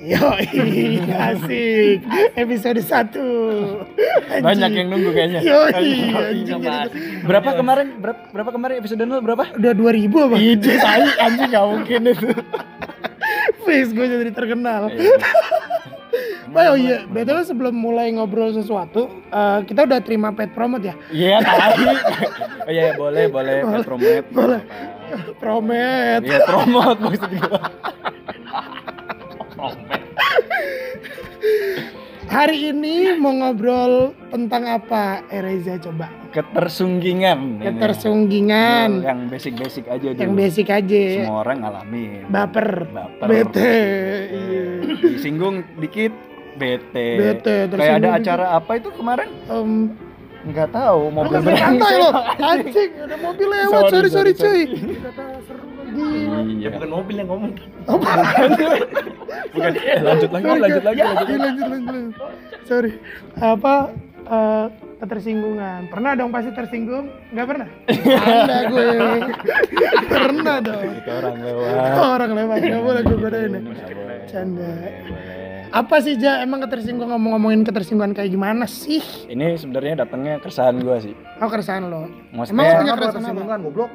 Yo, asik. Episode 1. Banyak yang nunggu kayaknya. Yo, anjing. Berapa kemarin? Berapa, berapa kemarin episode 0 berapa? Udah 2000 apa? Ide tai anjing gak mungkin itu. Face gue jadi terkenal. Oh iya, BTW sebelum mulai ngobrol sesuatu, eh, kita udah terima pet promote ya? Iya tadi. Oh iya boleh boleh boleh. promote. Boleh. Promet. Iya promote maksud gua. Hari ini mau ngobrol tentang apa, Ereza coba? Ketersunggingan. ini. Ketersunggingan, Yang basic-basic aja dulu. yang basic aja. Semua orang ngalamin. Baper, Baper. bete, iya. Disinggung dikit bete. Bete, Kayak ada acara apa itu kemarin? Em, Enggak tahu, mobil kan santai brengsek. lo, anjing, ada mobil lewat, sorry sorry, cuy. Kata seru Iya. bukan mobil yang ngomong Oh, Bukan. Eh, lanjut lagi, Sorry, lanjut lagi, lanjut Iya, lagi. lanjut, lanjut, lanjut. Sorry. Apa eh, ketersinggungan? Pernah dong pasti tersinggung? Enggak pernah? Anda gue. pernah dong. Itu orang lewat. Orang lewat, enggak boleh gue godain ya. Canda. Apa sih Ja, emang ketersinggung ngomong-ngomongin ketersinggungan kayak gimana sih? Ini sebenarnya datangnya keresahan gua sih. Oh keresahan lo. Maksudnya Emang punya keresahan apa? tersinggungan goblok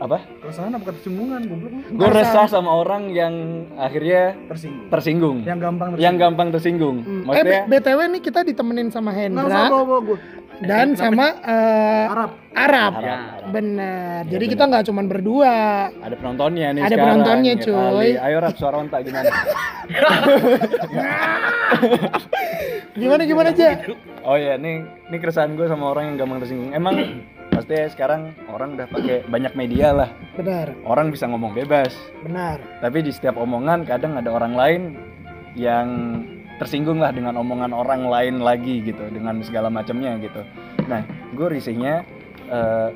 apa? keresahan apa ketersinggungan goblok Gue resah sama orang yang akhirnya tersinggung tersinggung. yang gampang Yang gampang tersinggung. Hmm. Eh, Maksudnya B- BTW nih kita ditemenin sama Hendra bawa bawa gue dan sama eh, Arab Arab. Arab. Bener. Iya, Jadi bener. kita nggak cuman berdua. ada penontonnya nih Ada sekarang. penontonnya, ya cuy. Ayo rap suara ontak gimana? Gimana gimana aja? Oh iya, nih ini keresahan gue sama orang yang gampang tersinggung. Emang pasti sekarang orang udah pakai banyak media lah. Benar, Orang bisa ngomong bebas. benar. Tapi di setiap omongan kadang ada orang lain yang tersinggung lah dengan omongan orang lain lagi gitu, dengan segala macamnya gitu. Nah, gue risihnya eh,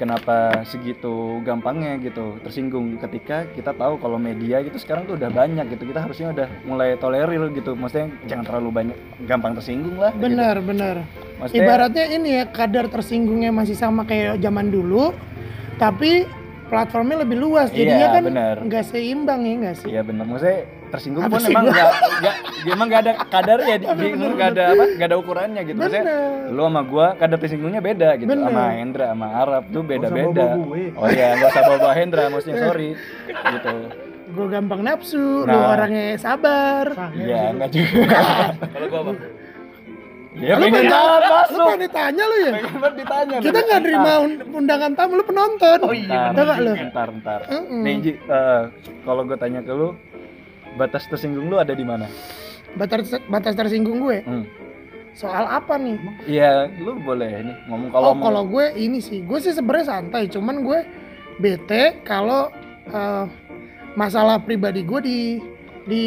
kenapa segitu gampangnya gitu tersinggung ketika kita tahu kalau media gitu sekarang tuh udah banyak gitu kita harusnya udah mulai tolerir gitu maksudnya jangan terlalu banyak gampang tersinggung lah gitu. Benar, benar. Maksudnya Ibaratnya ini ya kadar tersinggungnya masih sama kayak zaman dulu, tapi platformnya lebih luas. Jadinya Iya, kan nggak seimbang ya nggak sih? Iya benar, maksudnya tersinggung Apa pun sih emang nggak nggak emang nggak ada kadarnya di, di nggak ada apa nggak ada ukurannya gitu maksudnya Benar. lu sama gua kadar tersinggungnya beda gitu Bener. sama Hendra sama Arab tuh beda beda gue. oh iya nggak usah bawa Hendra maksudnya sorry gitu Gue gampang nafsu, lu Nah. orangnya sabar. iya nggak juga kalau gue apa ya Lu pengen Lu pengen ditanya lu ya? pengen banget ditanya Kita nggak nerima un- undangan tamu, lu penonton. Oh iya, nggak lu? ntar ntar nih Ji eh, kalau gue tanya ke lu batas tersinggung lu ada di mana Batas batas tersinggung gue. Hmm. Soal apa nih? Iya, lu boleh ini ngomong kalau oh, mau kalau gue ini sih, gue sih sebenarnya santai, cuman gue bete kalau eh, masalah pribadi gue di di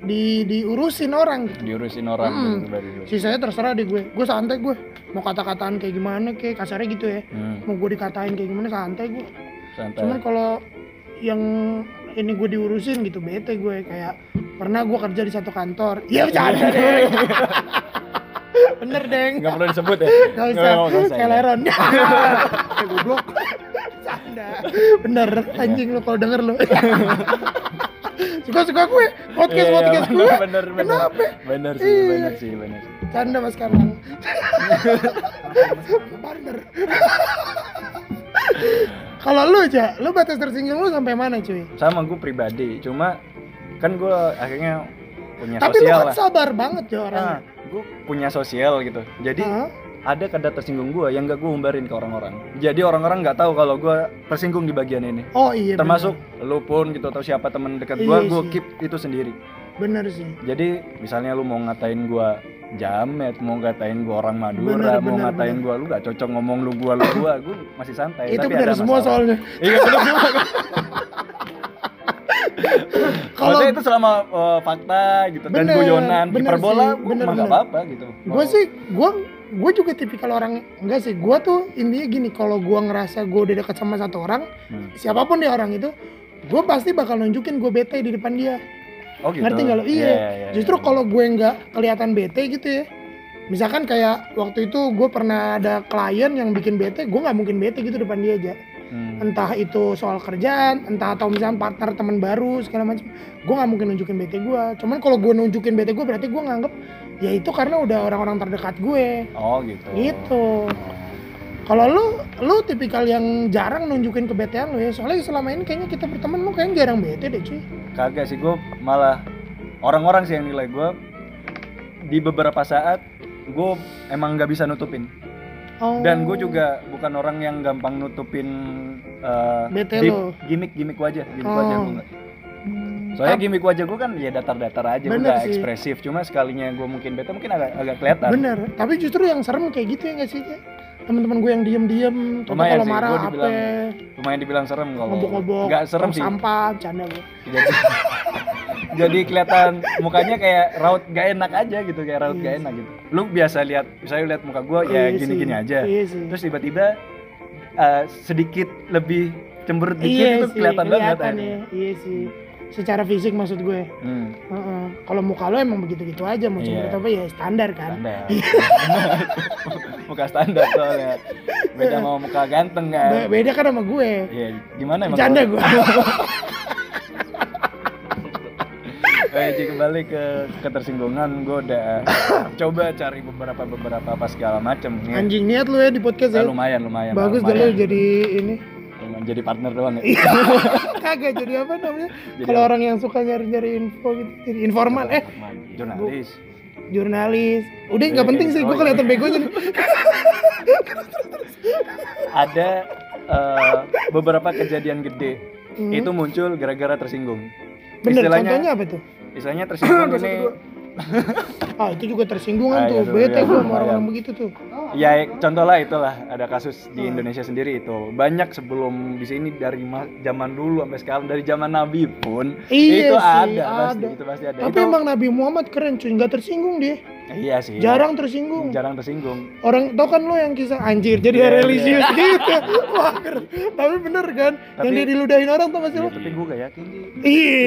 di diurusin orang gitu. diurusin orang Hmm. lu. Sisanya terserah di gue. Gue santai gue. Mau kata-kataan kayak gimana kayak kasarnya gitu ya. Hmm, Mau gue dikatain kayak gimana santai gue. santai. Cuman kalau yang ini gue diurusin gitu bete gue kayak pernah gue kerja di satu kantor. Iya bercanda deh. Bener deng. Nggak perlu disebut ya? Gak usah. Nggak, usah, ya. Keleron. Goblok. Canda. Bener anjing lu kalau denger lu. Suka-suka gue podcast Iya, podcast bener, gue. bener, bener. Kenapa? Bener sih, Iya. bener sih, bener sih. Canda mas sekarang. Partner. Kalau lu aja, lu batas tersinggung lu sampai mana cuy? Sama gue pribadi, cuma kan gue akhirnya punya Tapi lu sosial kan lah. sabar banget ya Nah, orangnya. gue punya sosial gitu. Jadi Hah? Ada kadar tersinggung gue yang gak gue umbarin ke orang-orang. Jadi orang-orang nggak tahu kalau gue tersinggung di bagian ini. Oh iya. Termasuk lu pun gitu atau siapa temen dekat gue, Iya gue keep itu sendiri. Bener, bener sih. Jadi misalnya lu mau ngatain gue jamet, mau ngatain gue orang Madura, Bener, mau bener, ngatain bener. gue lu gak cocok ngomong lu gua lu gua, gue masih santai. itu tapi bener ada semua masalah. soalnya. Iya bener semua. Kalau itu selama uh, fakta gitu dan Bener, guyonan, bener hiperbola, gue bener, mah gak bener. apa-apa gitu. gue sih gue gue juga tipikal orang enggak sih gue tuh intinya gini kalau gue ngerasa gue udah deket sama satu orang Hmm. siapa pun dia orang itu gue pasti bakal nunjukin gue bete di depan dia Oh gitu. ngerti nggak lo iya, iya, justru iya. kalau gue nggak kelihatan bete gitu ya misalkan kayak waktu itu gue pernah ada klien yang bikin bete gue nggak mungkin bete gitu depan dia aja Hmm. entah itu soal kerjaan entah atau misalnya partner teman baru segala macam gue nggak mungkin nunjukin bete gue cuman kalau gue nunjukin bete gue berarti gue nganggep ya itu karena udah orang-orang terdekat gue Oh gitu. Gitu. kalau lu lu tipikal yang jarang nunjukin kebetean lu ya soalnya selama ini kayaknya kita berteman lu kayaknya jarang bete deh cuy Kagak sih gue malah orang-orang sih yang nilai gue di beberapa saat gue emang nggak bisa nutupin oh. dan gue juga bukan orang yang gampang nutupin eh, Bete gim- lo. gimmick-gimmick wajah gimmick Oh. wajah gue soalnya gimmick wajah gue kan ya datar-datar aja gue Bener sih. ekspresif. Cuma sekalinya gue mungkin bete mungkin agak agak kelihatan. Bener. Tapi justru yang serem kayak gitu ya nggak sih teman-teman gue yang diem-diem Lumayan kalau sih, marah apa? lumayan dibilang serem kalau ngobok-ngobok nggak serem sih. sampah bercanda gue jadi jadi kelihatan mukanya kayak raut gak enak aja gitu kayak raut gak enak gitu. Lu biasa lihat misalnya lihat muka gua ya Iya gini-gini aja. Iya sih. terus tiba-tiba eh, sedikit lebih cemberut dikit iya itu kelihatan banget ya. Iya sih secara fisik maksud gue Hmm, Heeh. kalau muka lo emang begitu-gitu aja mau Iya. cemberut apa ya standar kan standar muka standar soalnya beda sama muka ganteng kan Be- beda kan sama gue Iya, gimana emang? kalau- gue Oke, kembali ke ketersinggungan, gue udah coba cari beberapa beberapa apa segala macem. nih. anjing niat lu ya di podcast ya lumayan, lumayan. bagus lumayan. lu jadi ini jadi partner doang ya. kagak jadi apa namanya Jadi kalau orang yang suka nyari-nyari info gitu jadi informan eh jurnalis. jurnalis udah nggak Iya, penting gitu. sih gue iya. kelihatan begonya nih Ada eh, beberapa kejadian gede Hmm. itu muncul gara-gara tersinggung. bener Istilahnya, contohnya apa tuh istilahnya tersinggung ini. Ah itu juga tersinggungan Ah, tuh iya, tuh, bete iya, gue sama orang-orang begitu tuh. Ya contoh lah itulah ada kasus di Hmm. Indonesia sendiri itu. Banyak sebelum di sini dari ma- zaman dulu sampai sekarang dari zaman Nabi pun Iya itu sih, ada, pasti ada. itu pasti ada. Tapi Itu- emang Nabi Muhammad keren cuy. Nggak tersinggung dia iya sih. Jarang tersinggung. Jarang tersinggung. Orang tau kan lo yang kisah anjir jadi Iya, religius gitu. Wah tapi bener kan? Yang Tapi- dia diludahin orang tuh pasti Iya, lo tapi gue gak yakin sih iya.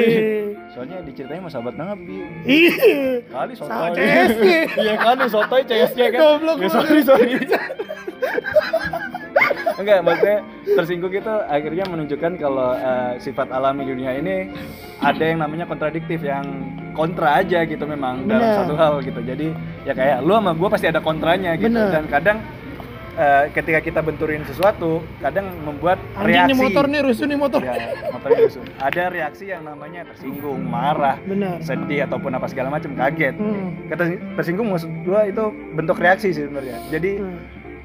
Soalnya diceritain sama sahabat Nabi iya. Kali sotoy. CSG. iya kan sotoy CSG kan? Goblok ya, sorry sorry. Enggak maksudnya tersinggung itu akhirnya menunjukkan kalau eh, sifat alami dunia ini ada yang namanya kontradiktif yang kontra aja gitu memang dalam Bener. satu hal gitu jadi ya kayak lu sama gue pasti ada kontranya gitu Bener. dan kadang eh, ketika kita benturin sesuatu kadang membuat anjing reaksi motor nih rusuh nih motor ya motornya rusuh. ada reaksi yang namanya tersinggung marah bener sedih ataupun apa segala macam kaget hmm. kata tersinggung maksud gua itu bentuk reaksi sih sebenarnya jadi Hmm.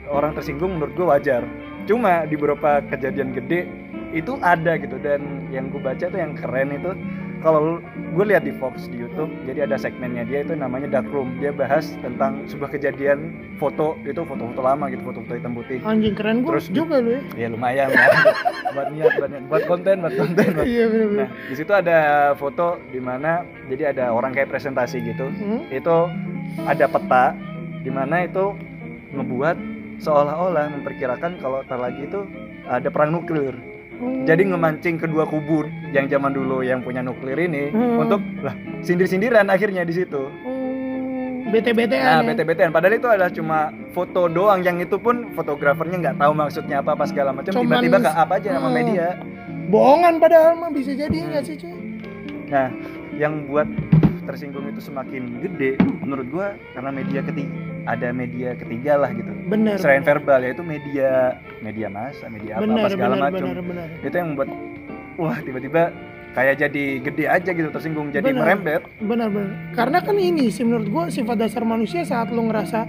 orang tersinggung menurut gua wajar cuma di beberapa kejadian gede itu ada gitu dan yang gua baca tuh yang keren itu kalau gue lihat di Fox di YouTube jadi ada segmennya. Dia itu namanya Dark Room. Dia bahas tentang sebuah kejadian foto itu foto-foto lama gitu foto-foto hitam putih. Anjing keren gue Terus juga lu ya. Ya lumayan lah. Buat niat buat niat. Buat konten buat konten. Buat iya bener bener Nah, di situ ada foto di mana jadi ada orang kayak presentasi gitu. Hmm? Itu ada peta di mana itu ngebuat seolah-olah memperkirakan kalau tar lagi itu ada perang nuklir. Hmm. Jadi ngemancing kedua kubu yang zaman dulu yang punya nuklir ini Hmm. untuk lah sindir-sindiran akhirnya di situ. Hmm. bete-betean Nah, ya. bete-betean padahal itu adalah cuma foto doang yang itu pun fotografernya nggak tahu maksudnya apa apa segala macam tiba-tiba ke apa aja sama Hmm. media. bohongan padahal mah bisa jadi nggak sih cuy Nah, yang buat tersinggung itu semakin gede, menurut gua karena media ketiga ada media ketiga lah gitu. bener Selain verbal yaitu media media massa, media apa bener apa segala bener macam. bener bener Itu yang membuat wah tiba-tiba kayak jadi gede aja gitu tersinggung, jadi Bener. merembet. bener bener karena kan ini sih menurut gua sifat dasar manusia saat lu ngerasa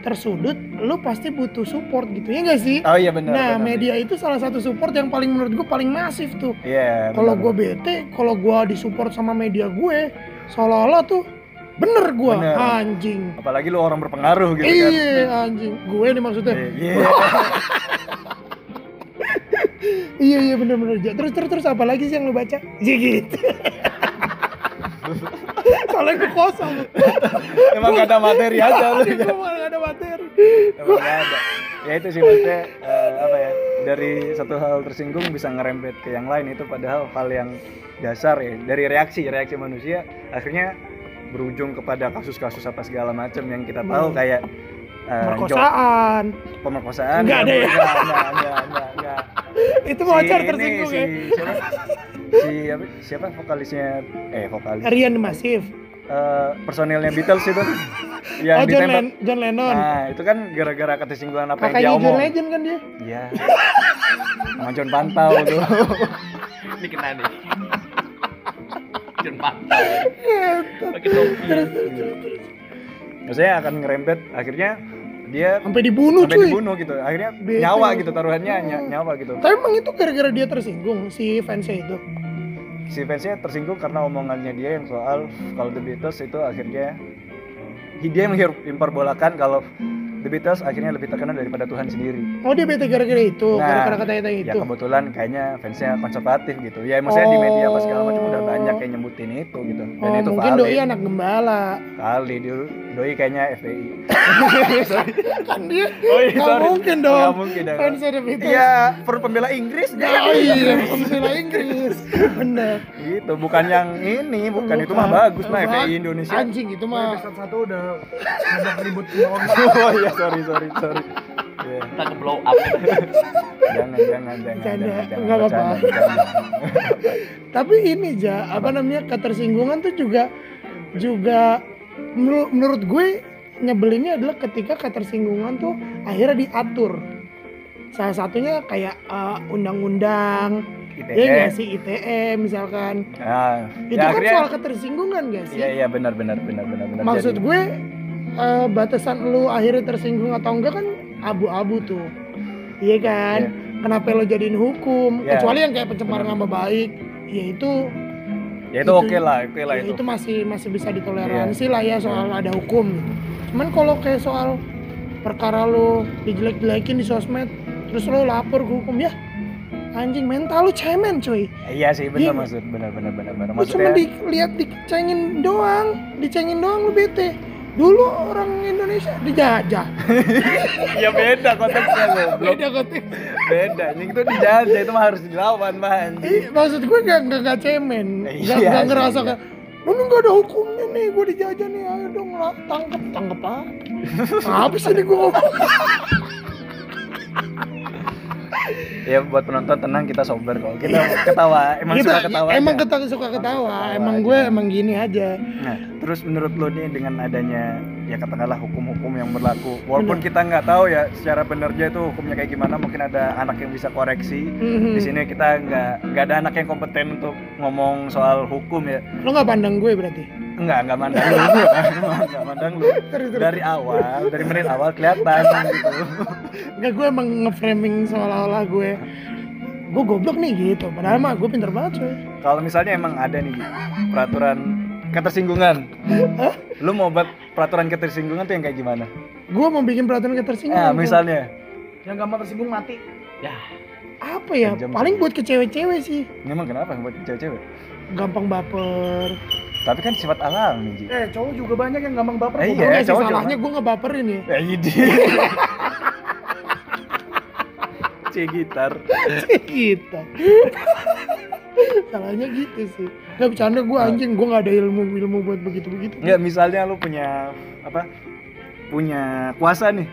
tersudut lu pasti butuh support gitu ya nggak sih Oh iya benar. nah benar. media itu salah satu support yang paling menurut gua paling masif tuh Iya. kalau benar. gue bete kalau gue disupport sama media gue seolah-olah tuh bener gue Bener. anjing apalagi lu orang berpengaruh gitu kan. iya anjing gue nih maksudnya Iya. iya iya bener-bener Ja, terus terus terus apa lagi sih yang lu baca Iya gitu soalnya gue kosong Emang gak ada materi aja lu. gue malah gak ada materi Emang nggak ada. Ya itu sih maksudnya eh, apa ya dari satu hal tersinggung bisa ngerembet ke yang lain itu padahal hal yang dasar ya dari reaksi reaksi manusia akhirnya berujung kepada kasus-kasus apa segala macam yang kita tahu Hmm. kayak jo- perkosaan pemerkosaan. Nggak ada ya? Nggak, nggak, nggak, nggak, nggak. itu wajar Si tersinggung si, ya. siapa? si apa, siapa vokalisnya? Eh vokalis. Rian Masif. Eh, personilnya Beatles itu. Yang oh John, Len John Lennon. Nah itu kan gara-gara ketersinggungan apa yang dia kakaknya John omong. Legend kan dia? Iya. Sama John Pantau tuh. Ini kena nih. Pantau. Pakai topi. maksudnya akan ngerempet akhirnya dia sampai dibunuh sampai cuy dibunuh gitu akhirnya Bete. nyawa gitu taruhannya ny- nyawa gitu tapi emang itu gara-gara dia tersinggung si fansnya itu si fansnya tersinggung karena omongannya dia yang soal kalau The Beatles itu akhirnya dia menghiperbolakan kalau The Beatles akhirnya lebih terkenal daripada Tuhan sendiri. oh dia bete gara-gara itu Nah, gara-gara kata-kata Ya itu kebetulan kayaknya fansnya konservatif gitu. Ya maksudnya di media apa segala macam udah Oh. banyak yang nyebutin itu gitu. Dan oh itu mungkin valid. doi anak gembala Kali dulu doi kayaknya FPI. kan dia Oh iya, nggak sorry. mungkin dong Nggak mungkin ya. fansnya The Beatles Iya, per pembela Inggris oh iya pembela Inggris bener gitu. Bukan yang ini, bukan itu mah bagus mah Bukan. FPI Indonesia. anjing itu mah Episode satu udah ribut semua orang. oh iya, sorry, sorry, sorry. Iya. Kita ke blow up. Jangan, jangan, jangan, Bercanda. jangan, jangan, Nggak apa-apa. tapi ini ja apa namanya ketersinggungan tuh juga juga menurut, menurut gue nyebelinnya adalah ketika ketersinggungan tuh akhirnya diatur salah satunya kayak eh, undang-undang ITE. ya nggak sih ITE misalkan Nah, itu ya kan akhirnya soal ketersinggungan gak sih Iya iya benar benar benar benar benar. maksud Jadi, gue eh, batasan lu akhirnya tersinggung atau enggak kan abu-abu tuh iya kan Iya. kenapa lo jadiin hukum Iya. kecuali yang kayak pencemaran nama baik ya itu ya itu itu- oke lah, oke lah ya itu. itu masih masih bisa ditoleransi lah ya soal ada hukum cuman kalau kayak soal perkara lo dijelek-jelekin di sosmed terus lo lapor ke hukum ya anjing mental lu cemen cuy Iya sih benar Iya. maksud benar benar benar benar. lu cuma Maksudnya dilihat dicengin doang dicengin doang lu bete dulu orang Indonesia dijajah ya beda konteksnya loh. beda konteks Beda. Ini itu dijajah itu mah harus dilawan man. Ih, maksud gue gak, gak, gak cemen gak, Iya gak sih, ngerasa iya. kayak lu nih gak ada hukumnya nih gue dijajah nih ayo dong lah tangkep tangkep apa sih nih gue ngomong Ya buat penonton tenang kita sober kok. Kita ketawa, emang Kita- suka ketawa. emang aja. kita suka ketawa Ketawa emang aja. gue emang gini aja Nah, terus menurut lo nih dengan adanya ya katakanlah hukum-hukum yang berlaku, walaupun kita nggak tahu ya secara benernya itu hukumnya kayak gimana, mungkin ada anak yang bisa koreksi. Mhm. Di sini kita nggak nggak ada anak yang kompeten untuk ngomong soal hukum ya. lo gak pandang gue berarti Enggak, enggak mandang lu. Enggak mandang lu. Terus, terus. Dari awal, dari menit awal kelihatan gitu. Enggak gue emang nge-framing seolah-olah gue gue goblok nih gitu padahal mah gue pinter banget cuy Kalau misalnya emang ada nih peraturan ketersinggungan. Lu mau buat peraturan ketersinggungan tuh yang kayak gimana? gue mau bikin peraturan ketersinggungan tuh. misalnya Yang gampang tersinggung mati. Ya. apa ya Jam paling buat ke cewek-cewek sih Ini emang kenapa buat cewek-cewek? Gampang baper Tapi kan sifat alami, Ji. Eh, cowok juga banyak yang gampang baper. Eh, iya. Sih salahnya gue ngebaperin ya Ya idi. C gitar. gitu salahnya gitu sih nggak bercanda gue anjing gue nggak ada ilmu ilmu buat begitu begitu Enggak, misalnya lu punya apa? Punya kuasa nih.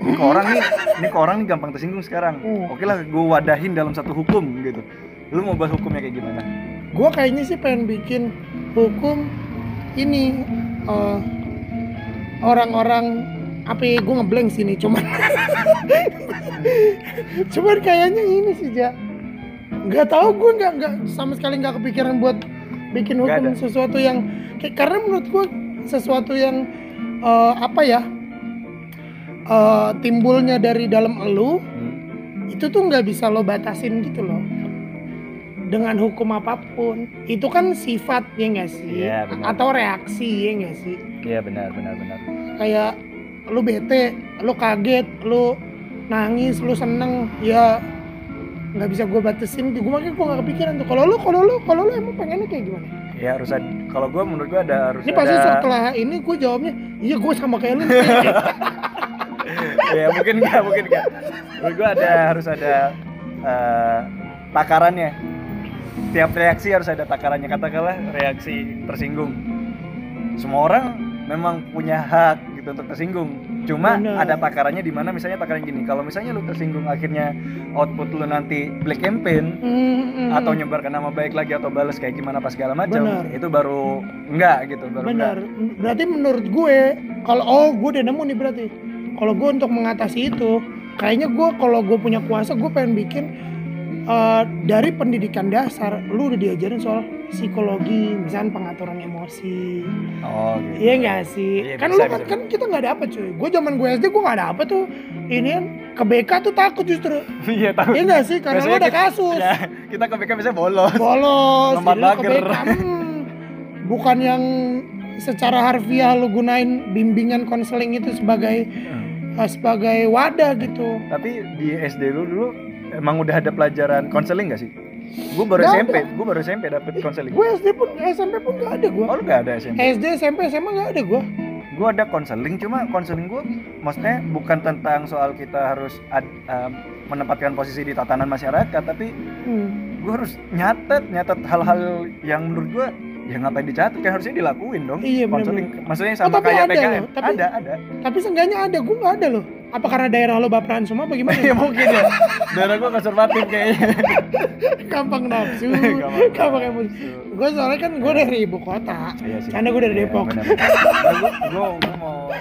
Ini ke orang nih, ini ke orang nih gampang tersinggung sekarang. Hmm. Oke lah, gue wadahin dalam satu hukum gitu. Lu mau buat hukumnya kayak gimana? gue kayaknya sih pengen bikin hukum ini eh, orang-orang apa ya gue ngeblank sini cuman cuman kayaknya ini sih ja nggak tahu gue nggak nggak sama sekali nggak kepikiran buat bikin hukum sesuatu yang kayak karena menurut gue sesuatu yang eh, apa ya eh, timbulnya dari dalam elu Hmm. itu tuh nggak bisa lo batasin gitu loh dengan hukum apa pun itu kan sifat ya nggak sih Iya, benar. atau reaksi ya nggak sih Iya benar benar benar. kayak lu bete lu kaget lu nangis lu seneng ya nggak bisa gue batasin gue makanya gue nggak kepikiran tuh kalau lu kalau lu kalau lu emang pengennya kayak gimana Ya harus ada. Kalau gue menurut gue ada harus ini pasti ada. setelah ini gue jawabnya iya gue sama kayak lu nih." ya mungkin enggak mungkin enggak. Menurut gue ada harus ada eh, takarannya. Tiap reaksi harus ada takarannya katakanlah reaksi tersinggung. Semua orang memang punya hak gitu untuk tersinggung. Cuma Bener. ada takarannya di mana misalnya takaran gini. Kalau misalnya lu tersinggung akhirnya output lu nanti black campaign Hmm, hmm, atau nyebarkan nama baik lagi atau balas kayak gimana pas segala macam, Bener. itu baru enggak gitu, baru benar enggak. berarti menurut gue kalau oh gue udah nemu nih berarti kalau gue untuk mengatasi itu kayaknya gue kalau gue punya kuasa gue pengen bikin eh, dari pendidikan dasar lu udah diajarin soal psikologi misalnya pengaturan emosi Oh, gitu. iya enggak sih Iya, kan bisa, lu kan, bisa. kan kita nggak dapet cuy gue zaman gue SD gue nggak dapet tuh ini kan ke BK tuh takut justru Iya, tahu. iya enggak sih karena lu ada kita- kasus Ya, kita ke BK biasanya bolos. bolos jadi lu ke. BK, hmm. bukan yang secara harfiah lu gunain bimbingan konseling itu sebagai Hmm. eh, sebagai wadah gitu Tapi di SD lu dulu emang udah ada pelajaran konseling gak sih? Gue baru Nggak SMP, gue baru SMP dapet konseling. gue SD pun SMP pun gak ada gue Oh, lu gak ada SMP? SD SMP SMA gak ada gue Gue ada konseling, cuma konseling gue maksudnya bukan tentang soal kita harus ad- em, menempatkan posisi di tatanan masyarakat, tapi hmm. gue harus nyatet, nyatet hal-hal yang menurut gue ya ngapain dicatat kan harusnya dilakuin dong Iya, konseling maksudnya Oh, sama tapi kayak ada loh, tapi- ada ada. tapi seenggaknya ada gue gak ada loh. Apa karena daerah lo baperan semua bagaimana ya mungkin ya. Daerah gue konservatif kayaknya. Gampang nafsu. Gampang gampang emosi. Gue soalnya kan gue dari ibu kota. Iya sih. karena gue dari Iya, Depok. gua mau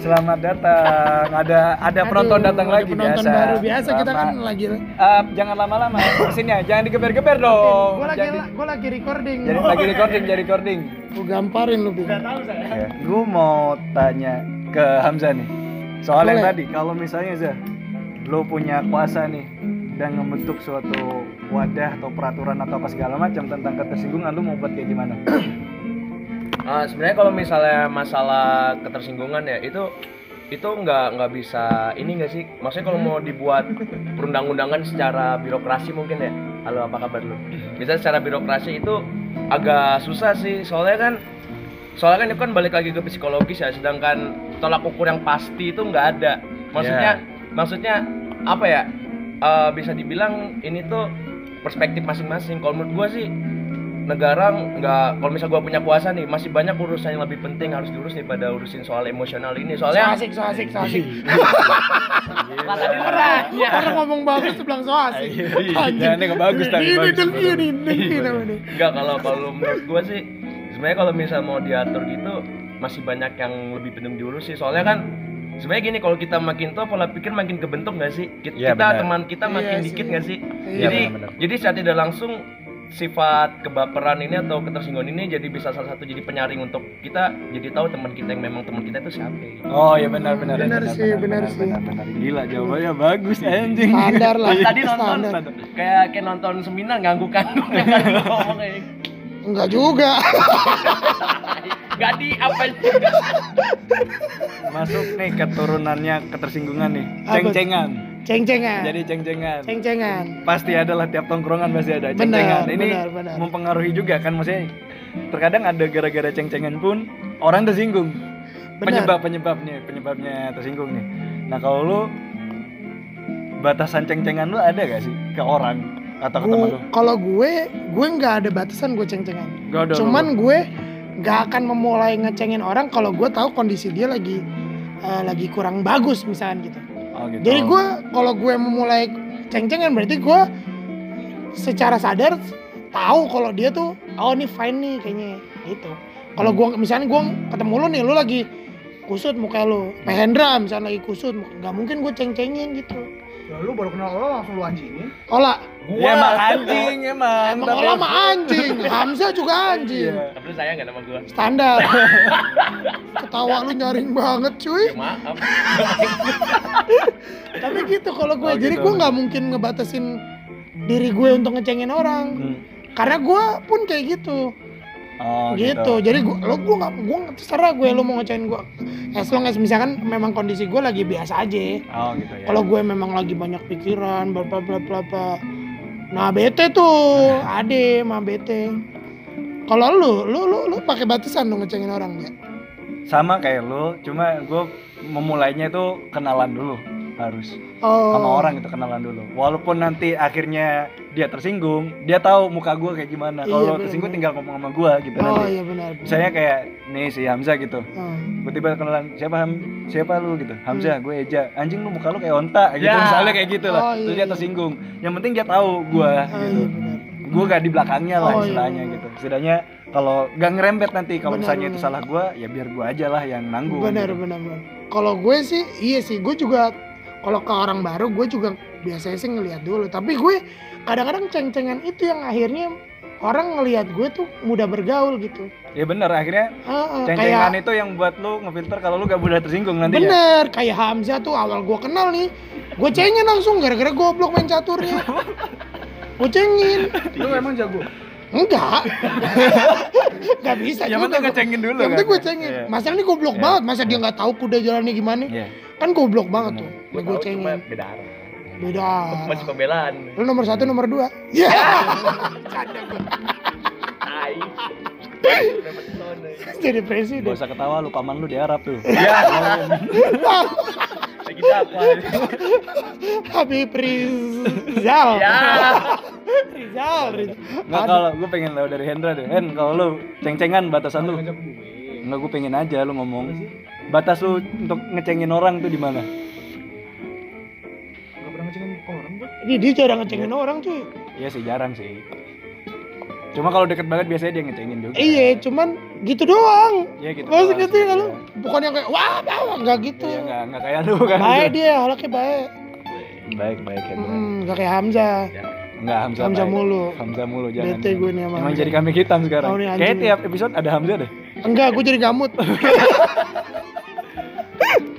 selamat datang. Ada ada penonton Aduh, datang ada lagi penonton biasa. baru biasa kita kan lagi Eh, jangan lama-lama. Sini ya, jangan digeber-geber dong. gue lagi Jadi, gue lagi recording jadi lagi recording, jadi recording. gue gamparin lu Bing. Ya. Gue mau tanya ke Hamzah nih. Soal yang tadi, kalau misalnya Zah, lo punya kuasa nih dan membentuk suatu wadah atau peraturan atau apa segala macam tentang ketersinggungan, lo mau buat kayak gimana? Ah, sebenarnya kalau misalnya masalah ketersinggungan ya itu itu nggak nggak bisa ini nggak sih? Maksudnya kalau mau dibuat perundang-undangan secara birokrasi mungkin ya? Halo apa kabar lu? Misalnya secara birokrasi itu agak susah sih soalnya kan soalnya kan itu kan balik lagi ke psikologis ya sedangkan tolak ukur yang pasti itu nggak ada. Maksudnya maksudnya apa ya? Eh, bisa dibilang ini tuh perspektif masing-masing. Kalau menurut gua sih negara nggak kalau misal gua punya kuasa nih masih banyak urusan yang lebih penting harus diurus daripada urusin soal emosional ini so soalnya asik so asik so asik tadi nanya. orang ngomong bagus tuh bilang so asik. Ya, ini nggak bagus tapi ini bagus. dengki ini dengki namanya Enggak kalau kalau menurut gua sih sebenarnya kalau misal mau diatur gitu masih banyak yang lebih penting diurus sih soalnya kan sebenarnya gini kalau kita makin tua pola pikir makin kebentuk nggak sih kita, Iya, kita benar. teman kita Iya makin sih. dikit nggak sih Iya, jadi benar-benar. jadi secara tidak langsung sifat kebaperan ini atau ketersinggungan ini jadi bisa salah satu jadi penyaring untuk kita jadi tahu teman kita yang memang teman kita itu siapa gitu. Oh iya benar benar Benar sih, benar sih. benar, benar. Gila jawabannya bagus anjing. standar lah tadi nonton standar kayak kayak nonton seminar ngangguk-ngangguk lo ngomong kayak gitu. enggak juga nggak di apa juga Masuk nih keturunannya ketersinggungan nih. Apa? Ceng-cengan. Ceng-cengan Jadi ceng-cengan. ceng-cengan Pasti ada lah tiap tongkrongan pasti ada Benar, ceng-cengan. Ini benar, benar. mempengaruhi juga kan maksudnya terkadang ada gara-gara ceng-cengan pun orang tersinggung. Benar. Penyebab penyebabnya penyebabnya tersinggung nih. Nah, kalau lu batasan ceng-cengan lu ada gak sih ke orang atau ke teman lu? kalau gue gue nggak ada batasan gue ceng-cengan Gak ada. cuman gue nggak akan memulai ngecengin orang kalau gue tahu kondisi dia lagi eh, lagi kurang bagus misalnya gitu oh, gitu. jadi gue kalau gue memulai ceng-cengan berarti gue secara sadar tahu kalau dia tuh oh ini fine nih kayaknya. Gitu. Kalau gue misalnya gue ketemu lu nih lu lagi kusut muka lu. Mahendra misalnya lagi kusut nggak mungkin gue ceng-cengin gitu Ya, lu baru kenal lo langsung lu anjingin. olah Ya emang anjing emang. emang olah mah anjing. Hamzah juga anjing. Iya. tapi lu sayang nggak sama gua. Standar. Ketawa lu nyaring banget cuy. Ya maaf. Tapi gitu kalau gue Oh, jadi gitu. gue nggak mungkin ngebatasin diri gue untuk ngecengin orang. Hmm. karena gue pun kayak gitu Oh, gitu. jadi gue lo gue nggak gue nggak- terserah gue lo mau ngecengin gue as long as misalkan memang kondisi gue lagi biasa aja Oh, gitu ya. kalau gue memang lagi banyak pikiran bla bla bla bla bla. nah bete tuh ade mah bete kalau lu lu lu lu pakai batasan dong ngecengin orang ya sama kayak lu, cuma gue memulainya itu kenalan dulu. Harus oh. sama orang gitu kenalan dulu. Walaupun nanti akhirnya dia tersinggung dia tahu muka gue kayak gimana. Iya, kalau bener, tersinggung bener. tinggal ngomong sama gue gitu oh nanti. iya benar benar. misalnya kayak nih si Hamzah gitu. Oh. tiba-tiba kenalan siapa Ham siapa lu? gitu. Hamzah gue Eja. Anjing lu muka lu kayak onta. Gitu Ya. misalnya kayak gitu lah. Oh, terus iya, dia iya. tersinggung. Yang penting dia tahu gue Oh, gitu. Iya gue gak di belakangnya lah Oh, iya, istilahnya iya. gitu. Setidaknya kalau gak ngerembet nanti kalau misalnya itu benar. salah gue ya biar gue aja lah yang nanggung benar gitu. benar benar. Kalau gue sih iya sih gue juga kalau ke orang baru gue juga biasanya sih ngelihat dulu. Tapi gue kadang-kadang ceng-cengan itu yang akhirnya orang ngelihat gue tuh mudah bergaul gitu. Ya bener. Akhirnya Heeh, ceng-cengan kayak itu yang buat lu ngefilter kalau lu gak mudah tersinggung nantinya. Bener kayak Hamzah tuh awal gue kenal nih. Gue cengin langsung gara-gara goblok main caturnya. Gue cengin. Lu emang jago. Enggak enggak bisa yang juga penting ngecengin dulu yang kan penting gue cengin Iya. masa ini goblok Iya. banget masa dia nggak tahu kuda jalannya gimana Iya. kan goblok banget Bener. tuh Gue gue cengin beda arah. beda Masih pembelaan. lu nomor satu nomor dua ya Tai. Dapat zona. jadi Gak presiden usah ketawa lu paman lu di Arab tuh Ya. Lagi dakwah. Habib Rizal Ya. Rizal Rizal Nggak kalau gue pengen tahu dari Hendra deh Hen kalau lu ceng-cengan batasan lu Nggak gue pengen aja lu ngomong Batas lu untuk ngecengin orang tuh di mana? Gak pernah ngecengin orang gua. ini dia jarang ngecengin orang cuy Iya sih jarang sih Cuma kalau deket banget biasanya dia ngecengin juga. Iya cuman gitu doang. Iya gitu doang gitu ya lu? bukan yang kayak wah wah nggak gitu. Iya nggak nggak kayak lu kan? Baik dia halaknya baik. Baik baik Hendra hmm, nggak kayak Hamzah. Nggak Hamzah Hamzah baik. mulu. Hamzah mulu jangan. Bete gue nih sama Emang Hamzah. jadi kambing hitam sekarang. Oh, Kayak tiap episode ada Hamzah deh. Enggak gue jadi gamut.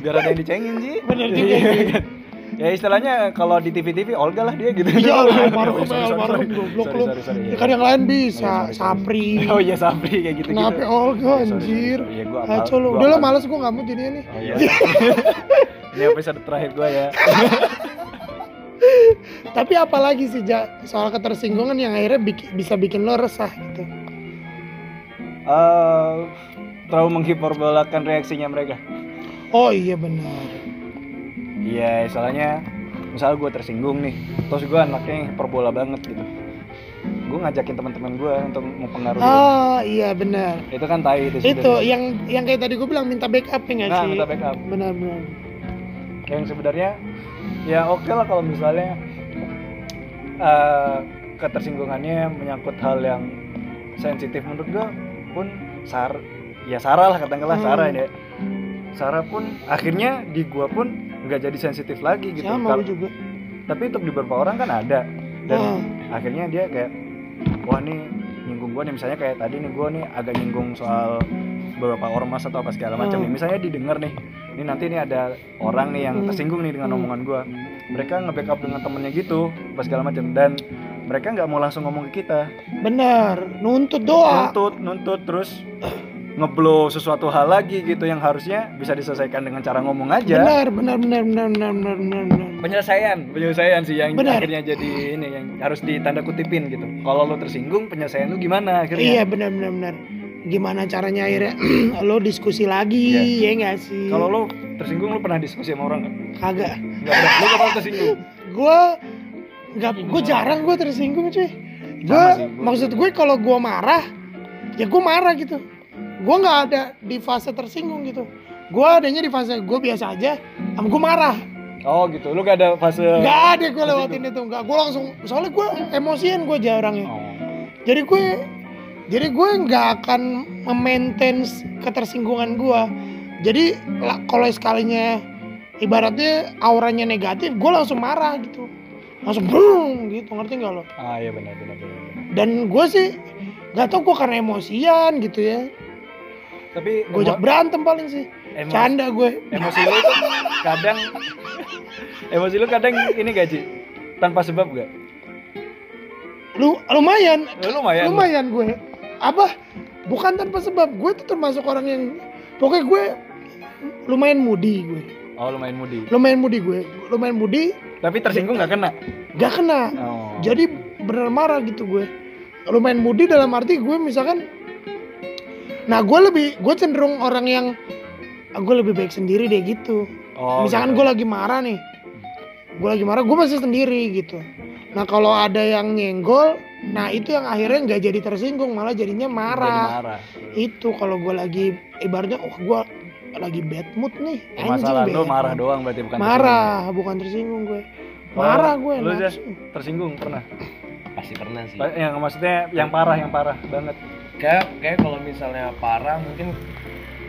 Biar ada yang dicengin sih Bener juga Iya kan? Ya istilahnya kalau di TV-TV Olga lah dia gitu Iya, almarhum, almarhum, goblok lu. Ya iya. kan yang lain bisa, Iya. Sapri. Oh iya Sapri kayak gitu. Kenapa Olga anjir? Iya gua apal. Kacau lu. Udah lo males gue ngamut jadinya nih. Iya. Ini episode terakhir gua ya. Tapi apalagi sih Ja, soal ketersinggungan yang akhirnya bik- bisa bikin lo resah gitu. Eh terlalu menghiperbolakan reaksinya mereka. Oh iya benar. Iya, soalnya misal gue tersinggung nih, terus gue anaknya hiperbola banget gitu. Gue ngajakin teman-teman gue untuk mempengaruhi. Oh iya benar. Itu kan tai itu. Itu yang yang kayak tadi gue bilang minta backup ya nggak Nah, sih? minta backup. Benar benar. yang sebenarnya ya oke lah kalau misalnya eh, ketersinggungannya menyangkut hal yang sensitif menurut gua pun sar ya Sarah lah katakanlah Hmm. Sarah ya Sarah pun akhirnya di gua pun nggak jadi sensitif lagi gitu Sama gue juga. tapi untuk di beberapa orang kan ada dan Ah. akhirnya dia kayak wah nih nyinggung gua nih misalnya kayak tadi nih gua nih agak nyinggung soal beberapa ormas atau apa segala macam Hmm. nih misalnya didengar nih ini nanti nih ada orang nih yang Hmm. tersinggung nih dengan Hmm. omongan gua mereka nge-backup dengan temennya gitu apa segala macam dan mereka nggak mau langsung ngomong ke kita Benar. Nuntut doa. nuntut nuntut terus ngeblow sesuatu hal lagi gitu yang harusnya bisa diselesaikan dengan cara ngomong aja Benar benar benar benar benar benar benar. benar. penyelesaian penyelesaian sih yang Benar. akhirnya jadi ini yang harus ditanda kutipin gitu kalau lo tersinggung penyelesaian lu gimana akhirnya Iya benar benar benar. Gimana caranya akhirnya lo diskusi lagi ya nggak sih? Kalau lo tersinggung lo pernah diskusi sama orang nggak kagak. nggak pernah lo pernah tersinggung Gue nggak gue jarang gue tersinggung cuy. Gue maksud gue kalau gue marah ya gue marah gitu. Gue nggak ada di fase tersinggung gitu. Gue adanya di fase gue biasa aja. Sama gue marah. oh gitu lo gak ada fase Gak ada gue lewatin itu nggak. Gue langsung soalnya gue emosian gue jarangnya. oh. Jadi gue jadi gue nggak akan memaintain ketersinggungan gue. Jadi kalau sekalinya ibaratnya auranya negatif, gue langsung marah gitu, langsung boom gitu, ngerti nggak lo? ah iya benar benar benar benar. Dan gue sih nggak tau gue karena emosian gitu ya, tapi gue berantem paling sih, emo- canda gue. emosi lo itu kadang emosi lo kadang ini gak Ci? tanpa sebab gak Lu lumayan, lumayan lumayan gue. Apa? Bukan tanpa sebab, gue tuh termasuk orang yang pokoknya gue lumayan moody gue, oh lumayan mudi lumayan moody gue, lumayan moody, tapi tersinggung gak kena gak kena. oh. jadi bener marah gitu gue lumayan mudi dalam arti gue misalkan nah gue lebih gue cenderung orang yang gue lebih baik sendiri deh gitu. Oh, misalkan gue lagi marah nih gue lagi marah gue masih sendiri gitu. Nah kalau ada yang nyenggol nah itu yang akhirnya nggak jadi tersinggung malah jadinya Jadi marah. Marah. itu kalau gue lagi ibaratnya oh gue lagi bad mood nih anjing Masalah lu bad marah mood. doang berarti bukan marah bukan tersinggung gue. Oh, marah gue lu tersinggung pernah? Pasti pernah sih. Yang maksudnya yang parah yang parah banget kayak kayak kalau misalnya parah mungkin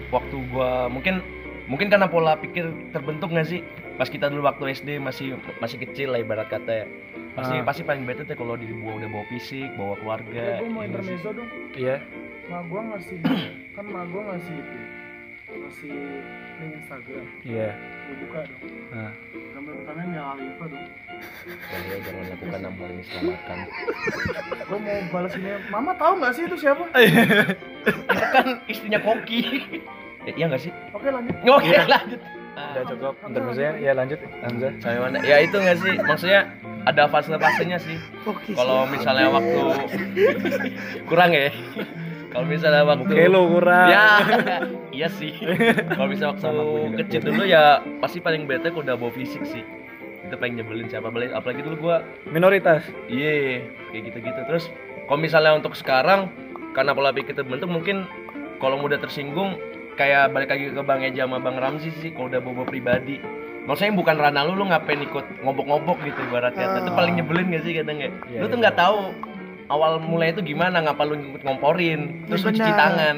waktu gua mungkin mungkin karena pola pikir terbentuk nggak sih pas kita dulu waktu SD masih masih kecil lah ibarat kata ya pasti Ah. pasti paling bete tuh kalau dibawa udah bawa fisik bawa keluarga gue Iya mau nggak sih? intermezzo dong. iya Ma gue ngasih kan ma gue ngasih itu ngasih link Instagram. iya Buka dong. nah. Gambar pertama yang Alifa dong. Bahaya, jangan lakukan amal ini selamatkan Gue mau balas ini. Mama tahu nggak sih itu siapa? itu kan istrinya koki Eh, iya nggak sih Oke lanjut. oke lanjut udah cukup maksudnya ya lanjut Hamzah Sampai mana? Ya itu nggak sih, maksudnya ada fase-fasenya sih. Kalau misalnya waktu kurang ya. Kalau misalnya waktu Oke lu kurang Ya, iya sih. Kalau misalnya waktu Sama gue juga. kecil dulu ya pasti paling bete kalau udah bawa fisik sih. Itu paling nyebelin siapa apalagi, apalagi dulu gua minoritas iya kayak gitu-gitu. Terus kalau misalnya untuk sekarang karena pola pikir terbentuk mungkin kalau udah tersinggung kayak balik lagi ke Bang Eja sama Bang Ramzi sih kalau udah bawa pribadi. Maksudnya bukan ranah lu, lu ngapain ikut ngobok-ngobok gitu ibarat kata. Itu Ah. paling nyebelin gak sih kadang ya? Iya, lu tuh iya. nggak tahu awal mulai itu gimana, ngapa lu ngikut ngomporin, terus lu cuci Benar, tangan.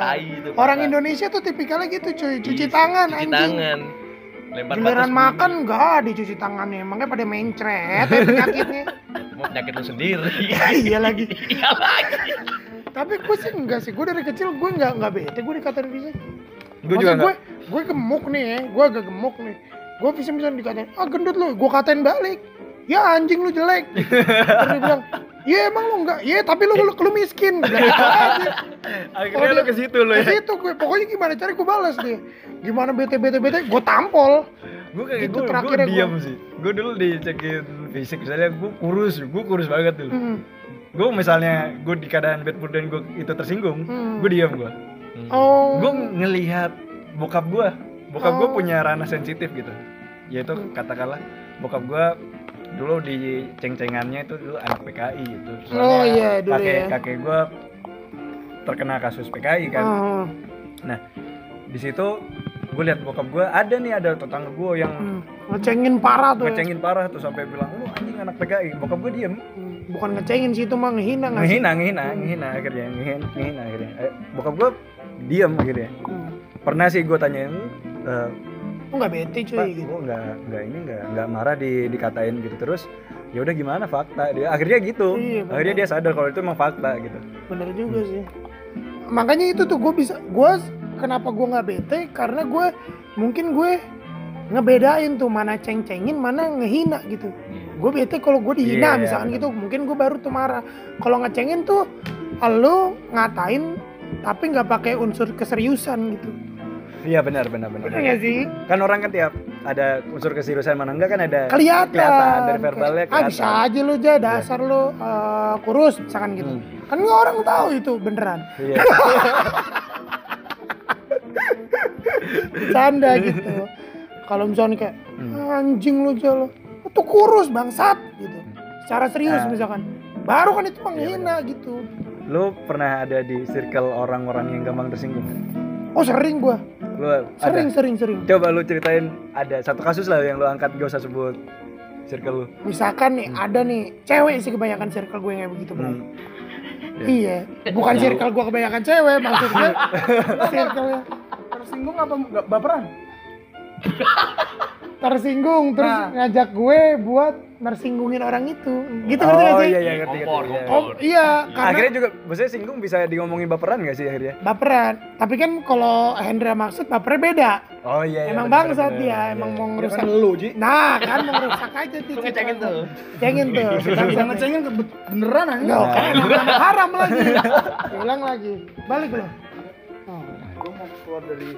Tai itu. orang parah. Indonesia tuh tipikalnya gitu cuy. Cuci Iya, tangan cuci anjing. tangan. Lempar giliran makan enggak dicuci tangannya. Makanya pada mencret ya penyakitnya. Mau penyakit lu sendiri. Iya lagi. Iya lagi. Tapi gue sih enggak sih. Gue dari kecil gue nggak nggak bete. Gue dikatain fisik gue juga gue gue gemuk nih ya gue agak gemuk nih. Gue bisa bisa dikatain ah gendut lu. Gue katain balik. Ya anjing lu jelek. Terus dia bilang iya emang lu enggak iya tapi lu, lu, lu miskin. Gitu akhirnya lu ke situ lu Ke ya? situ gue pokoknya gimana cari gue balas dia gimana bete bete bete gue tampol. Gue kayak Gitu gue gue diam gua. sih. Gue dulu dicekin fisik misalnya gue kurus gue kurus banget dulu Hmm. gue misalnya gue di keadaan bad mood dan gue itu tersinggung gue diam gue oh. Gue ngelihat bokap gue bokap gue Oh. punya ranah sensitif gitu. Yaitu katakanlah bokap gue dulu di ceng-cengannya itu dulu anak PKI gitu Oh, iya, dulu kakek ya. kakek gue terkena kasus PKI kan Oh, nah di situ gue lihat bokap gue ada nih ada tetangga gue yang hmm. ngecengin parah tuh ya. ngecengin parah tuh sampai bilang lu anjing anak PKI bokap gue diem Hmm, bukan ngecengin sih itu mah ngehina ngehina ngehina ngehina akhirnya ngehina, ngehina akhirnya Eh, bokap gue diem akhirnya hmm. pernah sih gue tanyain eh, oh nggak bete cuy Pak, gitu? nggak nggak ini nggak nggak marah di dikatain gitu. Terus ya udah gimana fakta dia? Akhirnya gitu. Iya, akhirnya dia sadar kalau itu emang fakta gitu. Bener juga sih. Makanya itu tuh gue bisa gue kenapa gue nggak bete? Karena gue mungkin gue ngebedain tuh mana ceng-cengin mana ngehina gitu. Gue bete kalau gue dihina Iya, misalkan benar. gitu. Mungkin gue baru tuh marah. Kalau ngecengin tuh lo ngatain tapi nggak pakai unsur keseriusan gitu iya benar benar benar. Nggak sih? Kan orang kan tiap ada unsur keseriusan mana enggak kan ada kelihatan. kelihatan dari verbalnya ah kelihatan. bisa aja lo aja dasar lo eh, kurus misalkan gitu. Hmm. kan nggak orang tahu itu beneran. Iya. Canda gitu. Kalau misalnya kayak Hmm. anjing lu jalo itu kurus bangsat gitu. Secara serius Ah. misalkan. Baru kan itu Iya, menghina gitu. Lu pernah ada di circle orang-orang yang gampang tersinggung oh sering gua. Lu sering ada? Sering sering coba lu ceritain ada satu kasus lah yang lu angkat gak usah sebut circle lu. Misalkan nih ada nih cewek sih kebanyakan circle gue yang kayak begitu bro. Hmm. iya. Bukan circle gua kebanyakan cewek maksudnya. Circle Tersinggung apa nggak baperan? tersinggung terus Nah. ngajak gue buat nersinggungin orang itu gitu ngerti oh gak sih iya iya ngerti ngerti Kompor, iya. kompor. Oh iya, karena akhirnya juga maksudnya singgung bisa diomongin baperan gak sih akhirnya baperan. Tapi kan kalau Hendra maksud bapernya beda. oh iya, iya emang bangsat dia, iya, emang iya. mau Ya ngerusak. kan lu Ji. Nah, kan mau ngerusak aja tuh. Lu ngecengin tuh. Cengin tuh. Yang ngecengin ke be- beneran aja. Enggak, kan emang haram lagi. Hilang lagi. Balik loh. Oh. Gue mau keluar dari